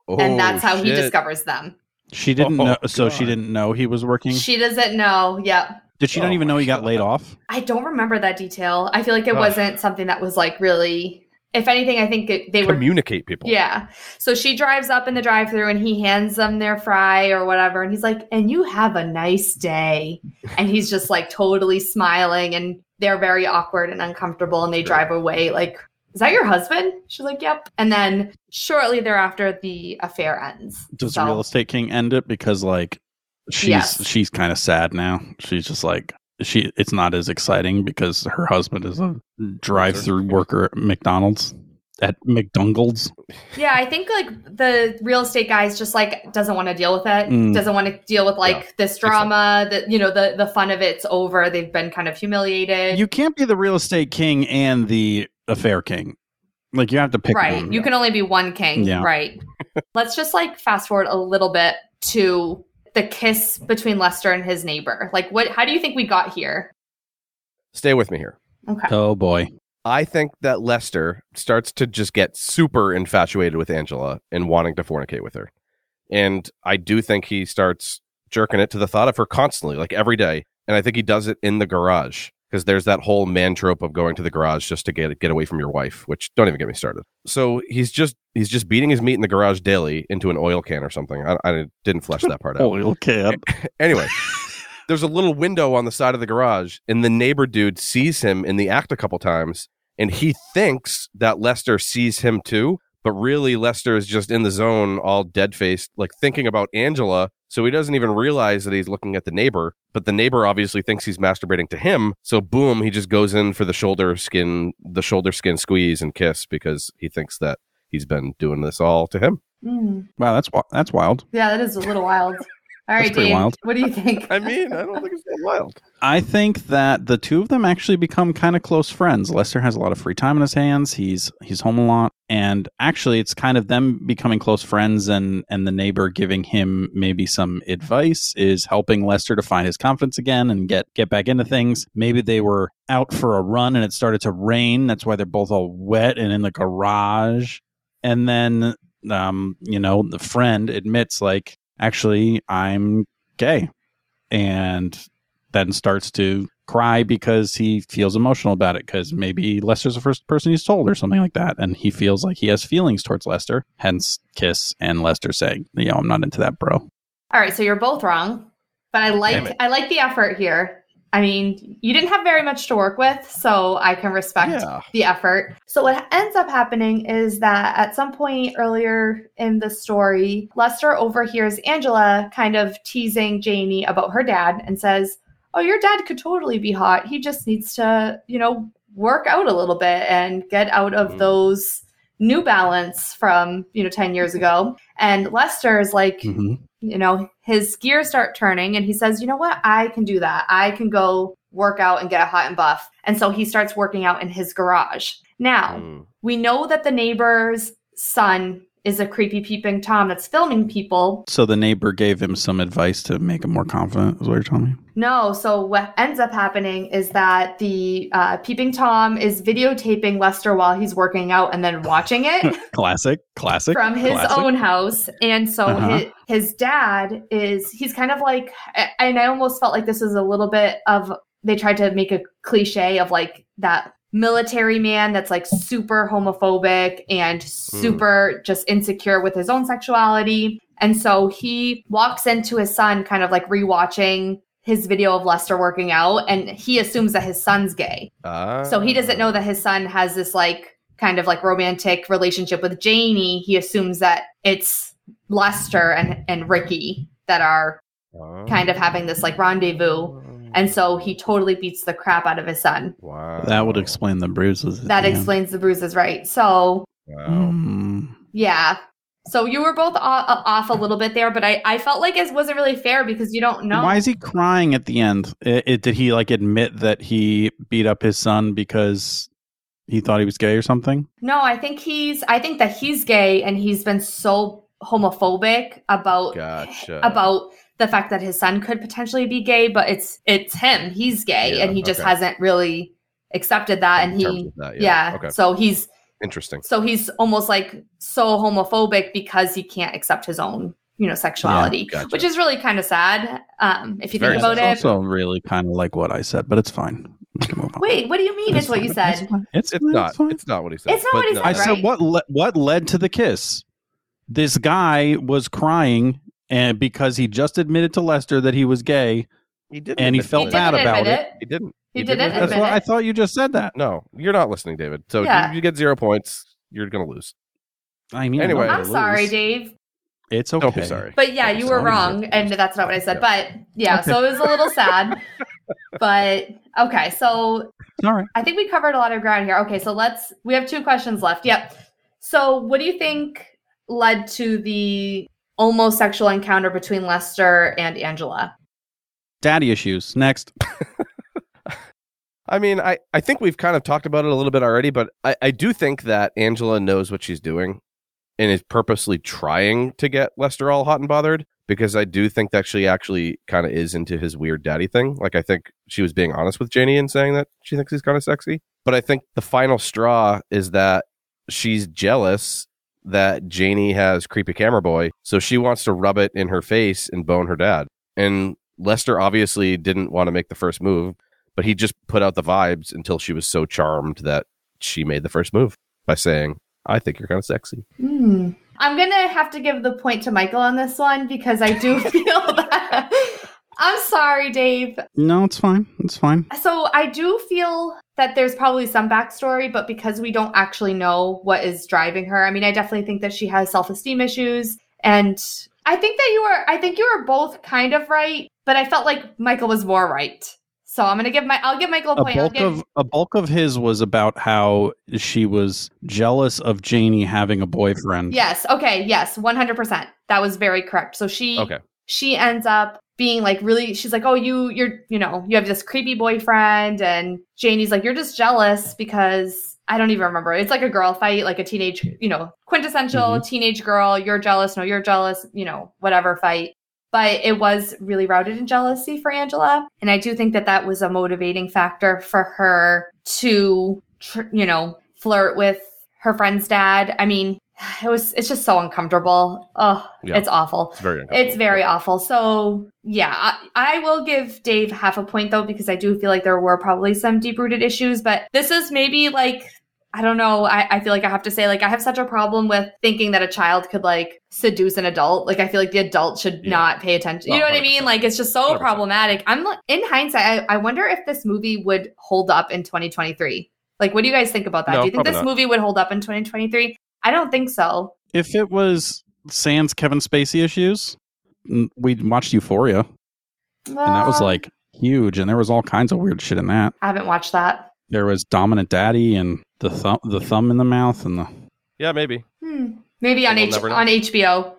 and that's Oh, how he discovers them. She didn't Oh, know, so she didn't know he was working. She doesn't know. Yep. Did she not Oh even know my he got God. laid off? I don't remember that detail. I feel like it Ugh. wasn't something that was like really if anything, I think it, they were Communicate people. Yeah. So she drives up in the drive through and he hands them their fry or whatever. And he's like, and you have a nice day. And he's just like totally smiling and they're very awkward and uncomfortable and they drive away like, is that your husband? She's like, yep. And then shortly thereafter, the affair ends. Does So- real estate king end it because like she's Yes. she's kind of sad now. She's just like she it's not as exciting because her husband is a drive-through worker at McDonald's at McDonald's. Yeah, I think like the real estate guy's just like doesn't want to deal with it. Mm. Doesn't want to deal with like Yeah, this drama that you know the the fun of it's over. They've been kind of humiliated. You can't be the real estate king and the affair king. Like you have to pick right. one. You can only be one king. Yeah. Right. Let's just like fast forward a little bit to the kiss between Lester and his neighbor. Like what how do you think we got here? Stay with me here. Okay. Oh boy. I think that Lester starts to just get super infatuated with Angela and wanting to fornicate with her. And I do think he starts jerking it to the thought of her constantly, like every day. And I think he does it in the garage because there's that whole man trope of going to the garage just to get get away from your wife, which don't even get me started. So he's just he's just beating his meat in the garage daily into an oil can or something. I, I didn't flesh that part out. Oil can. Anyway, there's a little window on the side of the garage, and the neighbor dude sees him in the act a couple times, and he thinks that Lester sees him too. But really, Lester is just in the zone, all dead faced, like thinking about Angela. So he doesn't even realize that he's looking at the neighbor. But the neighbor obviously thinks he's masturbating to him. So boom, he just goes in for the shoulder skin, the shoulder skin squeeze and kiss because he thinks that he's been doing this all to him. Mm. Wow, that's that's wild. Yeah, that is a little wild. All right, pretty Dave. wild. What do you think? I mean, I don't think it's that wild. I think that the two of them actually become kind of close friends. Lester has a lot of free time in his hands. He's he's home a lot, and actually, it's kind of them becoming close friends, and and the neighbor giving him maybe some advice is helping Lester to find his confidence again and get get back into things. Maybe they were out for a run and it started to rain. That's why they're both all wet and in the garage. And then, um, you know, the friend admits like, actually, I'm gay, and then starts to cry because he feels emotional about it because maybe Lester's the first person he's told or something like that. And he feels like he has feelings towards Lester, hence kiss and Lester saying, you know, I'm not into that, bro. All right, so you're both wrong, but I like. I like the effort here. I mean, you didn't have very much to work with, so I can respect Yeah. the effort. So what ends up happening is that at some point earlier in the story, Lester overhears Angela kind of teasing Janie about her dad and says, "Oh, your dad could totally be hot. He just needs to, you know, work out a little bit and get out of Mm. those New Balance from, you know, 10 years ago." And Lester is like, Mm-hmm. You know, his gears start turning and he says, you know what? I can do that. I can go work out and get a hot and buff. And so he starts working out in his garage. Now, Mm. we know that the neighbor's son is a creepy peeping Tom that's filming people. So the neighbor gave him some advice to make him more confident, is what you're telling me? No, so what ends up happening is that the uh, peeping Tom is videotaping Lester while he's working out and then watching it. Classic, classic. from his classic. own house and so Uh-huh. his, his dad is he's kind of like and i almost felt like this was a little bit of they tried to make a cliche of like that military man that's like super homophobic and super just insecure with his own sexuality and so he walks into his son kind of like rewatching his video of Lester working out and he assumes that his son's gay. Ah. So he doesn't know that his son has this like kind of like romantic relationship with Janie. He assumes that it's Lester and and Ricky that are kind of having this like rendezvous. And so he totally beats the crap out of his son. Wow. That would explain the bruises. That the end. explains the bruises, right? So Wow. Mm. yeah. So you were both o- off a little bit there, but I, I felt like it wasn't really fair because you don't know. Why is he crying at the end? It, it, did he like admit that he beat up his son because he thought he was gay or something? No, I think he's I think that he's gay and he's been so homophobic about Gotcha. about the fact that his son could potentially be gay, but it's it's him. He's gay Yeah, and he just okay. hasn't really accepted that In and he that, yeah. Okay. So he's Interesting. so he's almost like so homophobic because he can't accept his own, you know, sexuality, gotcha. which is really kind of sad um if you Very think about sad. it. It's also really kind of like what I said, but it's fine. We can move on. Wait, what do you mean? It's what you said? fine. It's, It's not. fine. It's not what he said. It's not what he no. said, I said what le- what led to the kiss. This guy was crying, and because he just admitted to Lester that he was gay, He didn't. and he felt He bad about it. it. He didn't. He didn't didn't That's admit what it. I thought you just said that. No, you're not listening, David. So Yeah. you, you get zero points. You're gonna lose. I mean, Anyway. I'm I'm sorry, lose. Dave. It's okay. Don't be sorry. But yeah, Don't be you were wrong, and that's not what I said. But yeah, Okay. so it was a little sad. but okay, so All right. I think we covered a lot of ground here. Okay, so let's we have two questions left. Yep. So what do you think led to the almost sexual encounter between Lester and Angela? Daddy issues. Next. I mean, I, I think we've kind of talked about it a little bit already, but I, I do think that Angela knows what she's doing and is purposely trying to get Lester all hot and bothered because I do think that she actually kind of is into his weird daddy thing. Like, I think she was being honest with Janie and saying that she thinks he's kind of sexy. But I think the final straw is that she's jealous that Janie has creepy camera boy. So she wants to rub it in her face and bone her dad. And Lester obviously didn't want to make the first move but he just put out the vibes until she was so charmed that she made the first move by saying, I think you're kind of sexy. Hmm. I'm gonna have to give the point to Michael on this one because I do feel that. I'm sorry, Dave. No, it's fine. It's fine. So I do feel that there's probably some backstory, but because we don't actually know what is driving her, I mean, I definitely think that she has self-esteem issues, and I think that you were, I think you were both kind of right, but I felt like Michael was more right. So I'm gonna give my, I'll give Michael a A point. Bulk give, of a bulk of his was about how she was jealous of Janie having a boyfriend. yes, okay, yes, 100%. That was very correct. So she, Okay. she ends up being like really she's like oh you you're you know you have this creepy boyfriend and janie's like you're just jealous because i don't even remember. It's like a girl fight like a teenage you know quintessential mm-hmm. teenage girl you're jealous no you're jealous you know whatever fight. But it was really routed in jealousy for angela and i do think that that was a motivating factor for her to tr- you know flirt with her friend's dad. I mean it was it's just so uncomfortable oh Yeah. it's awful It's very it's very awful. So yeah, I, I will give Dave half a point though because I do feel like there were probably some deep rooted issues. But this is maybe like I don't know. I, I feel like I have to say like I have such a problem with thinking that a child could like seduce an adult. Like I feel like the adult should Yeah. not pay attention. You No, know what I mean? Like it's just so 100%. problematic. I'm in hindsight, I, I wonder if this movie would hold up in 2023. Like, what do you guys think about that? No, do you think this not. movie would hold up in 2023? I don't think so. If it was Sans Kevin Spacey issues, n- we watched Euphoria, and that was like huge, and there was all kinds of weird shit in that. I haven't watched that. There was dominant daddy and the thumb, the thumb in the mouth, and the. yeah, maybe. Hmm. Maybe on We'll H- on HBO,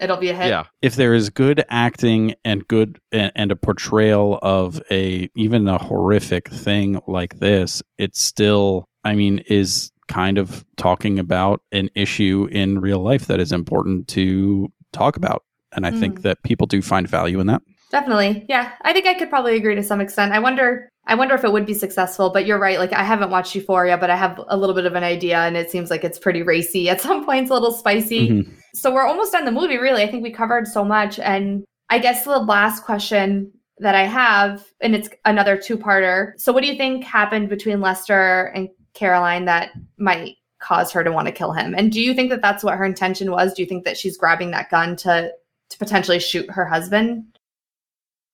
it'll be a hit. Yeah. If there is good acting and good and, and a portrayal of a even a horrific thing like this, it still, I mean, is kind of talking about an issue in real life that is important to talk about, and I think Mm. that people do find value in that. Definitely. Yeah. I think I could probably agree to some extent. I wonder I wonder if it would be successful, but you're right. Like I haven't watched Euphoria, but I have a little bit of an idea and it seems like it's pretty racy at some points, a little spicy. Mhm. So we're almost done the movie, really. I think we covered so much. And I guess the last question that I have, and it's another two-parter. So what do you think happened between Lester and Carolyn that might cause her to want to kill him? And do you think that that's what her intention was? Do you think that she's grabbing that gun to to potentially shoot her husband?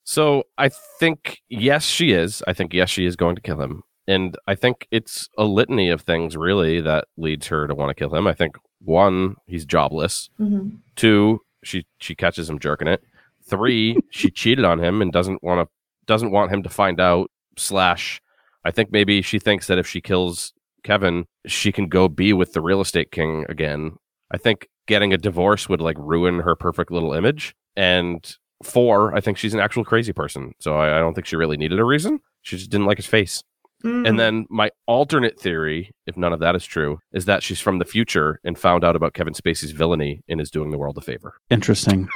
So I think yes, she is. I think yes, she is going to kill him, and I think it's a litany of things really that leads her to want to kill him. I think one, he's jobless. Mm-hmm. Two, she she catches him jerking it. Three, she cheated on him and doesn't want to doesn't want him to find out. Slash, I think maybe she thinks that if she kills Kevin, she can go be with the real estate king again. I think getting a divorce would like ruin her perfect little image. And four, I think she's an actual crazy person. So I, I don't think she really needed a reason. She just didn't like his face. Mm. And then my alternate theory, if none of that is true, is that she's from the future and found out about Kevin Spacey's villainy and is doing the world a favor. Interesting.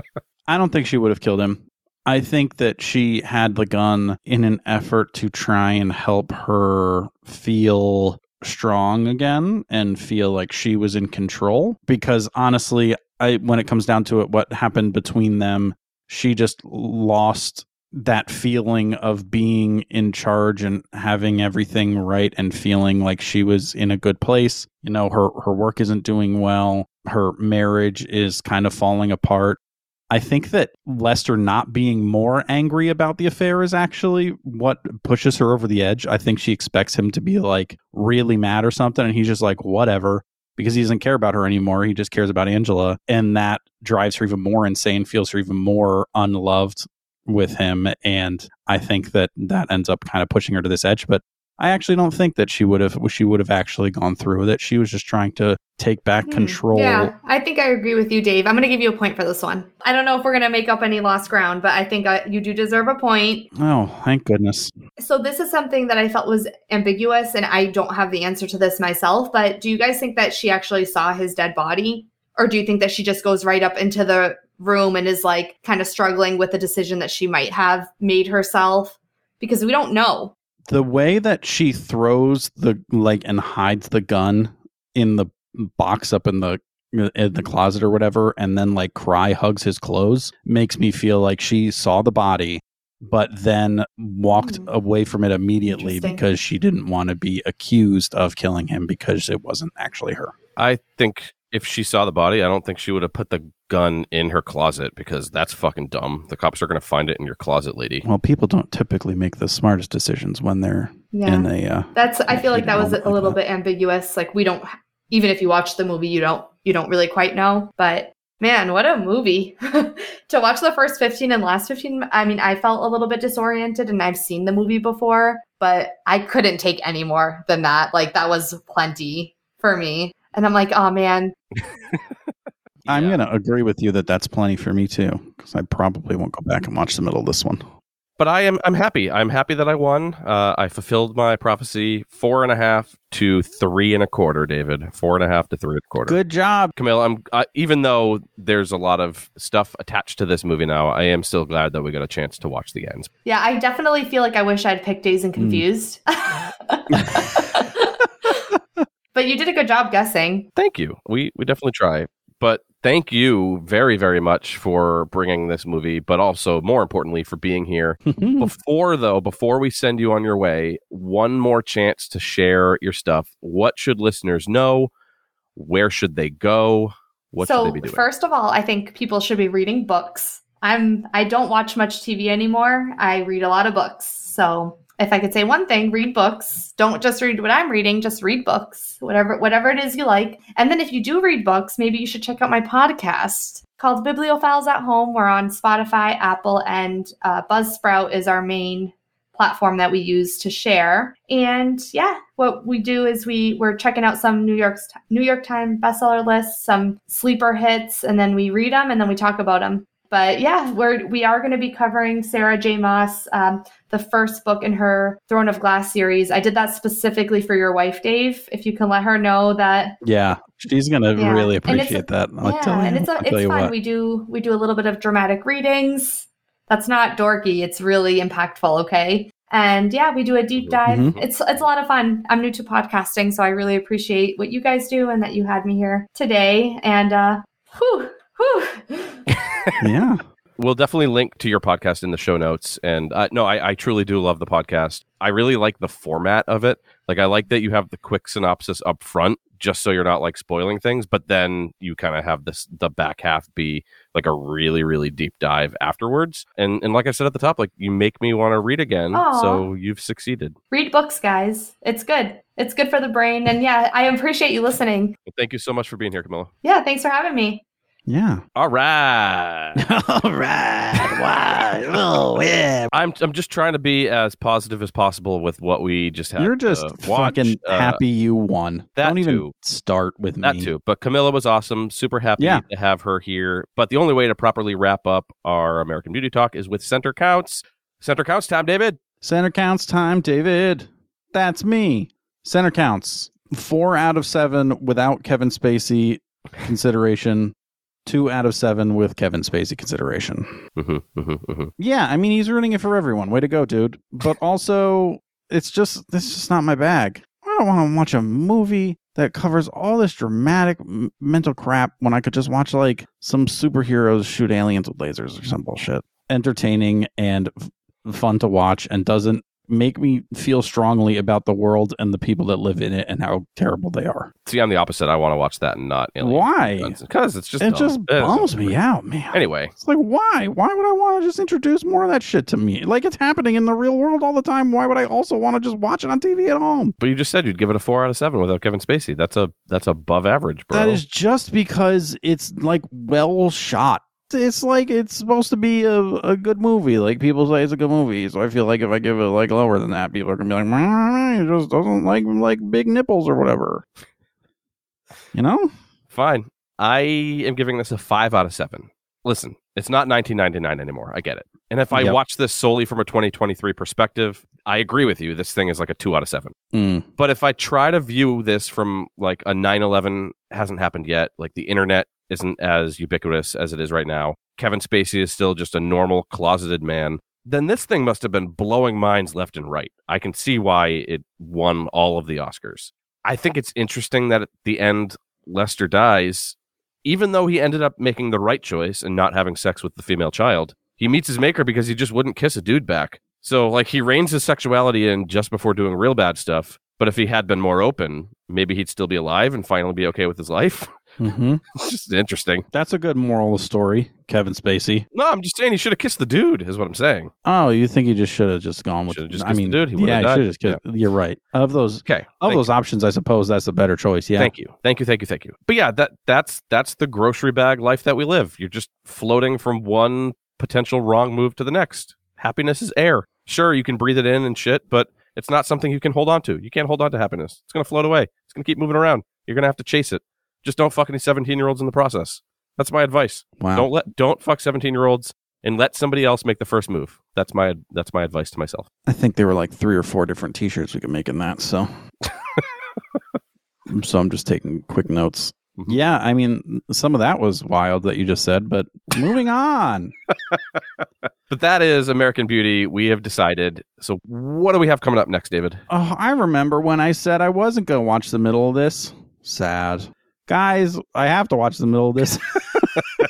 I don't think she would have killed him. I think that she had the gun in an effort to try and help her feel strong again and feel like she was in control because honestly, I when it comes down to it what happened between them, she just lost that feeling of being in charge and having everything right and feeling like she was in a good place. You know, her her work isn't doing well, her marriage is kind of falling apart. I think that Lester not being more angry about the affair is actually what pushes her over the edge. I think she expects him to be like really mad or something, and he's just like, whatever, because he doesn't care about her anymore. He just cares about Angela. And that drives her even more insane, feels her even more unloved with him. And I think that that ends up kind of pushing her to this edge. But I actually don't think that she would have she would have actually gone through with it. She was just trying to take back Hmm. control. Yeah, I think I agree with you, Dave. I'm going to give you a point for this one. I don't know if we're going to make up any lost ground, but I think uh, you do deserve a point. Oh, thank goodness. So this is something that I felt was ambiguous, and I don't have the answer to this myself. But do you guys think that she actually saw his dead body, or do you think that she just goes right up into the room and is like kind of struggling with the decision that she might have made herself? Because we don't know. The way that she throws the like and hides the gun in the box up in the in the closet or whatever and then like cry hugs his clothes makes me feel like she saw the body but then walked Hmm. away from it immediately because she didn't want to be accused of killing him because it wasn't actually her. I think if she saw the body, I don't think she would have put the gun in her closet because that's fucking dumb. The cops are going to find it in your closet, lady. Well, people don't typically make the smartest decisions when they're Yeah. in a uh, That's I feel like that was Moment a little that. bit ambiguous. Like we don't even if you watch the movie, you don't you don't really quite know. But man, what a movie. to watch the first 15 and last 15, I mean, I felt a little bit disoriented and I've seen the movie before, but I couldn't take any more than that. Like that was plenty for me. And I'm like, "Oh man, I'm Yeah. going to agree with you that that's plenty for me too, because I probably won't go back and watch the middle of this one. But I am I'm happy. I'm happy that I won. Uh, I fulfilled my prophecy. Four and a half to three and a quarter, David. Four and a half to three and a quarter. Good job. Camila, I'm uh, even though there's a lot of stuff attached to this movie now, I am still glad that we got a chance to watch the ends. yeah, I definitely feel like I wish I'd picked Dazed and Confused." but you did a good job guessing. Thank you. We we definitely try. But thank you very very much for bringing this movie, but also more importantly for being here. Before though, before we send you on your way, one more chance to share your stuff. What should listeners know? Where should they go? What so should they be doing? first of all, I think people should be reading books. I'm I don't watch much TV anymore. I read a lot of books. So if I could say one thing, read books. Don't just read what I'm reading, just read books. Whatever whatever it is you like. And then if you do read books, maybe you should check out my podcast called Bibliophiles at Home. We're on Spotify, Apple, and uh, Buzzsprout is our main platform that we use to share. And yeah, what we do is we we're checking out some New York's New York Times bestseller lists, some sleeper hits, and then we read them and then we talk about them. But yeah, we're we are going to be covering Sarah J. Maas, um, the first book in her Throne of Glass series. I did that specifically for your wife, Dave. If you can let her know that Yeah, she's going to Yeah. really And it's a- appreciate that. I'll yeah, tell you, and it's a, I'll it's tell fun. what. We do we do a little bit of dramatic readings. That's not dorky. It's really impactful. Okay. And yeah, we do a deep dive. Mhm. It's it's a lot of fun. I'm new to podcasting, so I really appreciate what you guys do and that you had me here today. And uh, whew, whew. yeah. We'll definitely link to your podcast in the show notes. And uh, no, I, I truly do love the podcast. I really like the format of it. Like, I like that you have the quick synopsis up front, just so you're not like spoiling things. But then you kind of have this the back half be like a really really deep dive afterwards. And and like I said at the top, like you make me want to read again. Aw. So you've succeeded. Read books, guys. It's good. It's good for the brain. And yeah, I appreciate you listening. Well, thank you so much for being here, Camila. Yeah, thanks for having me. Yeah. All right. All right. Wow. Oh, yeah. I'm I'm just trying to be as positive as possible with what we just had. You're just to watch. fucking Uh, happy you won. that Don't even too. start with That me. too. But Camila was awesome. Super happy Yeah. to have her here. But the only way to properly wrap up our American Beauty Talk is with Center Counts. Center Counts time, David. Center counts time, David. That's me. Center counts. Four out of seven without Kevin Spacey consideration. Two out of seven with Kevin Spacey consideration. Mm-hmm, mm-hmm, mm-hmm. Yeah, I mean he's ruining it for everyone. Way to go, dude. But also, it's just this is just not my bag. I don't want to watch a movie that covers all this dramatic m- mental crap when I could just watch like some superheroes shoot aliens with lasers or some bullshit. Entertaining and f- fun to watch and doesn't make me feel strongly about the world and the people that live in it and how terrible they are. See, I'm the opposite. I want to watch that and not Alien. Why? Because it's just It dumb. just bums me out, man. Anyway, It's like why? Why would I want to just introduce more of that shit to me? Like it's happening in the real world all the time. Why would I also want to just watch it on TV at home? but you just said you'd give it a four out of seven without Kevin Spacey. That's a that's above average, bro. That is just because it's like well shot. It's like it's supposed to be a, a good movie. Like people say it's a good movie, so I feel like if I give it like lower than that, people are gonna be like, "Mm, "It just doesn't like like big nipples or whatever." You know? fine. I am giving this a five out of seven. Listen, it's not 1999 anymore. I get it. And if I Yep. watch this solely from a 2023 perspective, I agree with you. This thing is like a two out of seven. Mm. But if I try to view this from like a 9 11 hasn't happened yet, like the internet isn't as ubiquitous as it is right now, Kevin Spacey is still just a normal closeted man, then this thing must have been blowing minds left and right. I can see why it won all of the Oscars. I think it's interesting that at the end, Lester dies, even though he ended up making the right choice and not having sex with the female child. He meets his maker because he just wouldn't kiss a dude back. So, like, he reins his sexuality in just before doing real bad stuff. But if he had been more open, maybe he'd still be alive and finally be okay with his life. hmm it's just interesting. That's a good moral of the story, Kevin Spacey. No, I'm just saying he should have kissed the dude, is what I'm saying. Oh, you think he just should have just gone with? Should've just I mean, dude, he yeah, died. should have just kissed. You're right. Of those, Okay. of thank those options, I suppose that's the better choice. Yeah. Thank you. Thank you. Thank you. Thank you. But yeah, that that's that's the grocery bag life that we live. You're just floating from one potential wrong move to the next. Happiness is air. Sure, you can breathe it in and shit, but it's not something you can hold on to. You can't hold on to happiness. It's going to float away. It's going to keep moving around. You're going to have to chase it. Just don't fuck any 17 year olds in the process. That's my advice. Wow. Don't let don't fuck 17 year olds and let somebody else make the first move. That's my that's my advice to myself. I think there were like three or four different T-shirts we could make in that. So, so I'm just taking quick notes. Mhm. Yeah, I mean, some of that was wild that you just said, but moving on. But that is American Beauty. We have decided. So what do we have coming up next, David? Oh, I remember when I said I wasn't going to watch the middle of this. Sad. Guys, I have to watch the middle of this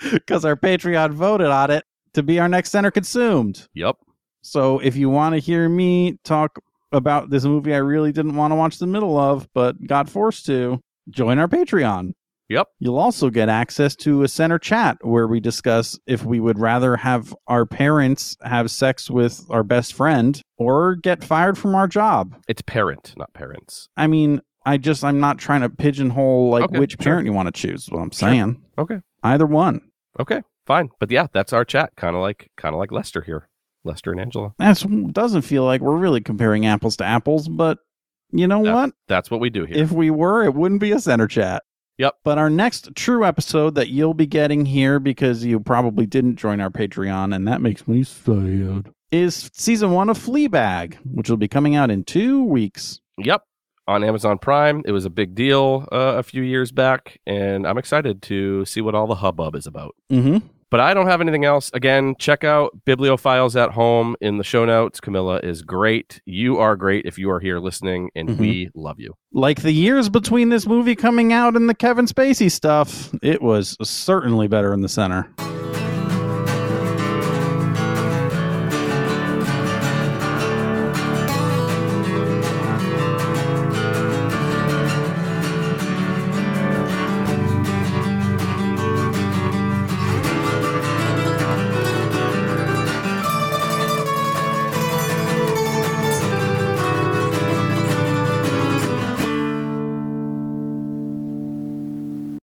because our Patreon voted on it to be our next center consumed. Yep. So if you want to hear me talk about this movie I really didn't want to watch the middle of, but got forced to, join our Patreon. Yep. You'll also get access to a center chat where we discuss if we would rather have our parents have sex with our best friend or get fired from our job. It's parent, not parents. I mean, I just I'm not trying to pigeonhole like Okay, which sure. parent you want to choose. What I'm Sure. saying, Okay. either one. Okay. Fine. But yeah, that's our chat. Kind of like kind of like Lester here. Lester and Angela. That doesn't feel like we're really comparing apples to apples, but you know That's- what? That's what we do here. If we were, it wouldn't be a center chat. Yep. But our next true episode that you'll be getting here because you probably didn't join our Patreon, and that makes me sad, is season one of Fleabag, which will be coming out in two weeks. yep. On Amazon Prime, it was a big deal uh, a few years back, and I'm excited to see what all the hubbub is about. Mm-hmm. But I don't have anything else. Again, check out Bibliophiles at Home in the show notes. Camila is great. You are great if you are here listening, and Mhm. we love you. Like the years between this movie coming out and the Kevin Spacey stuff, it was certainly better in the center.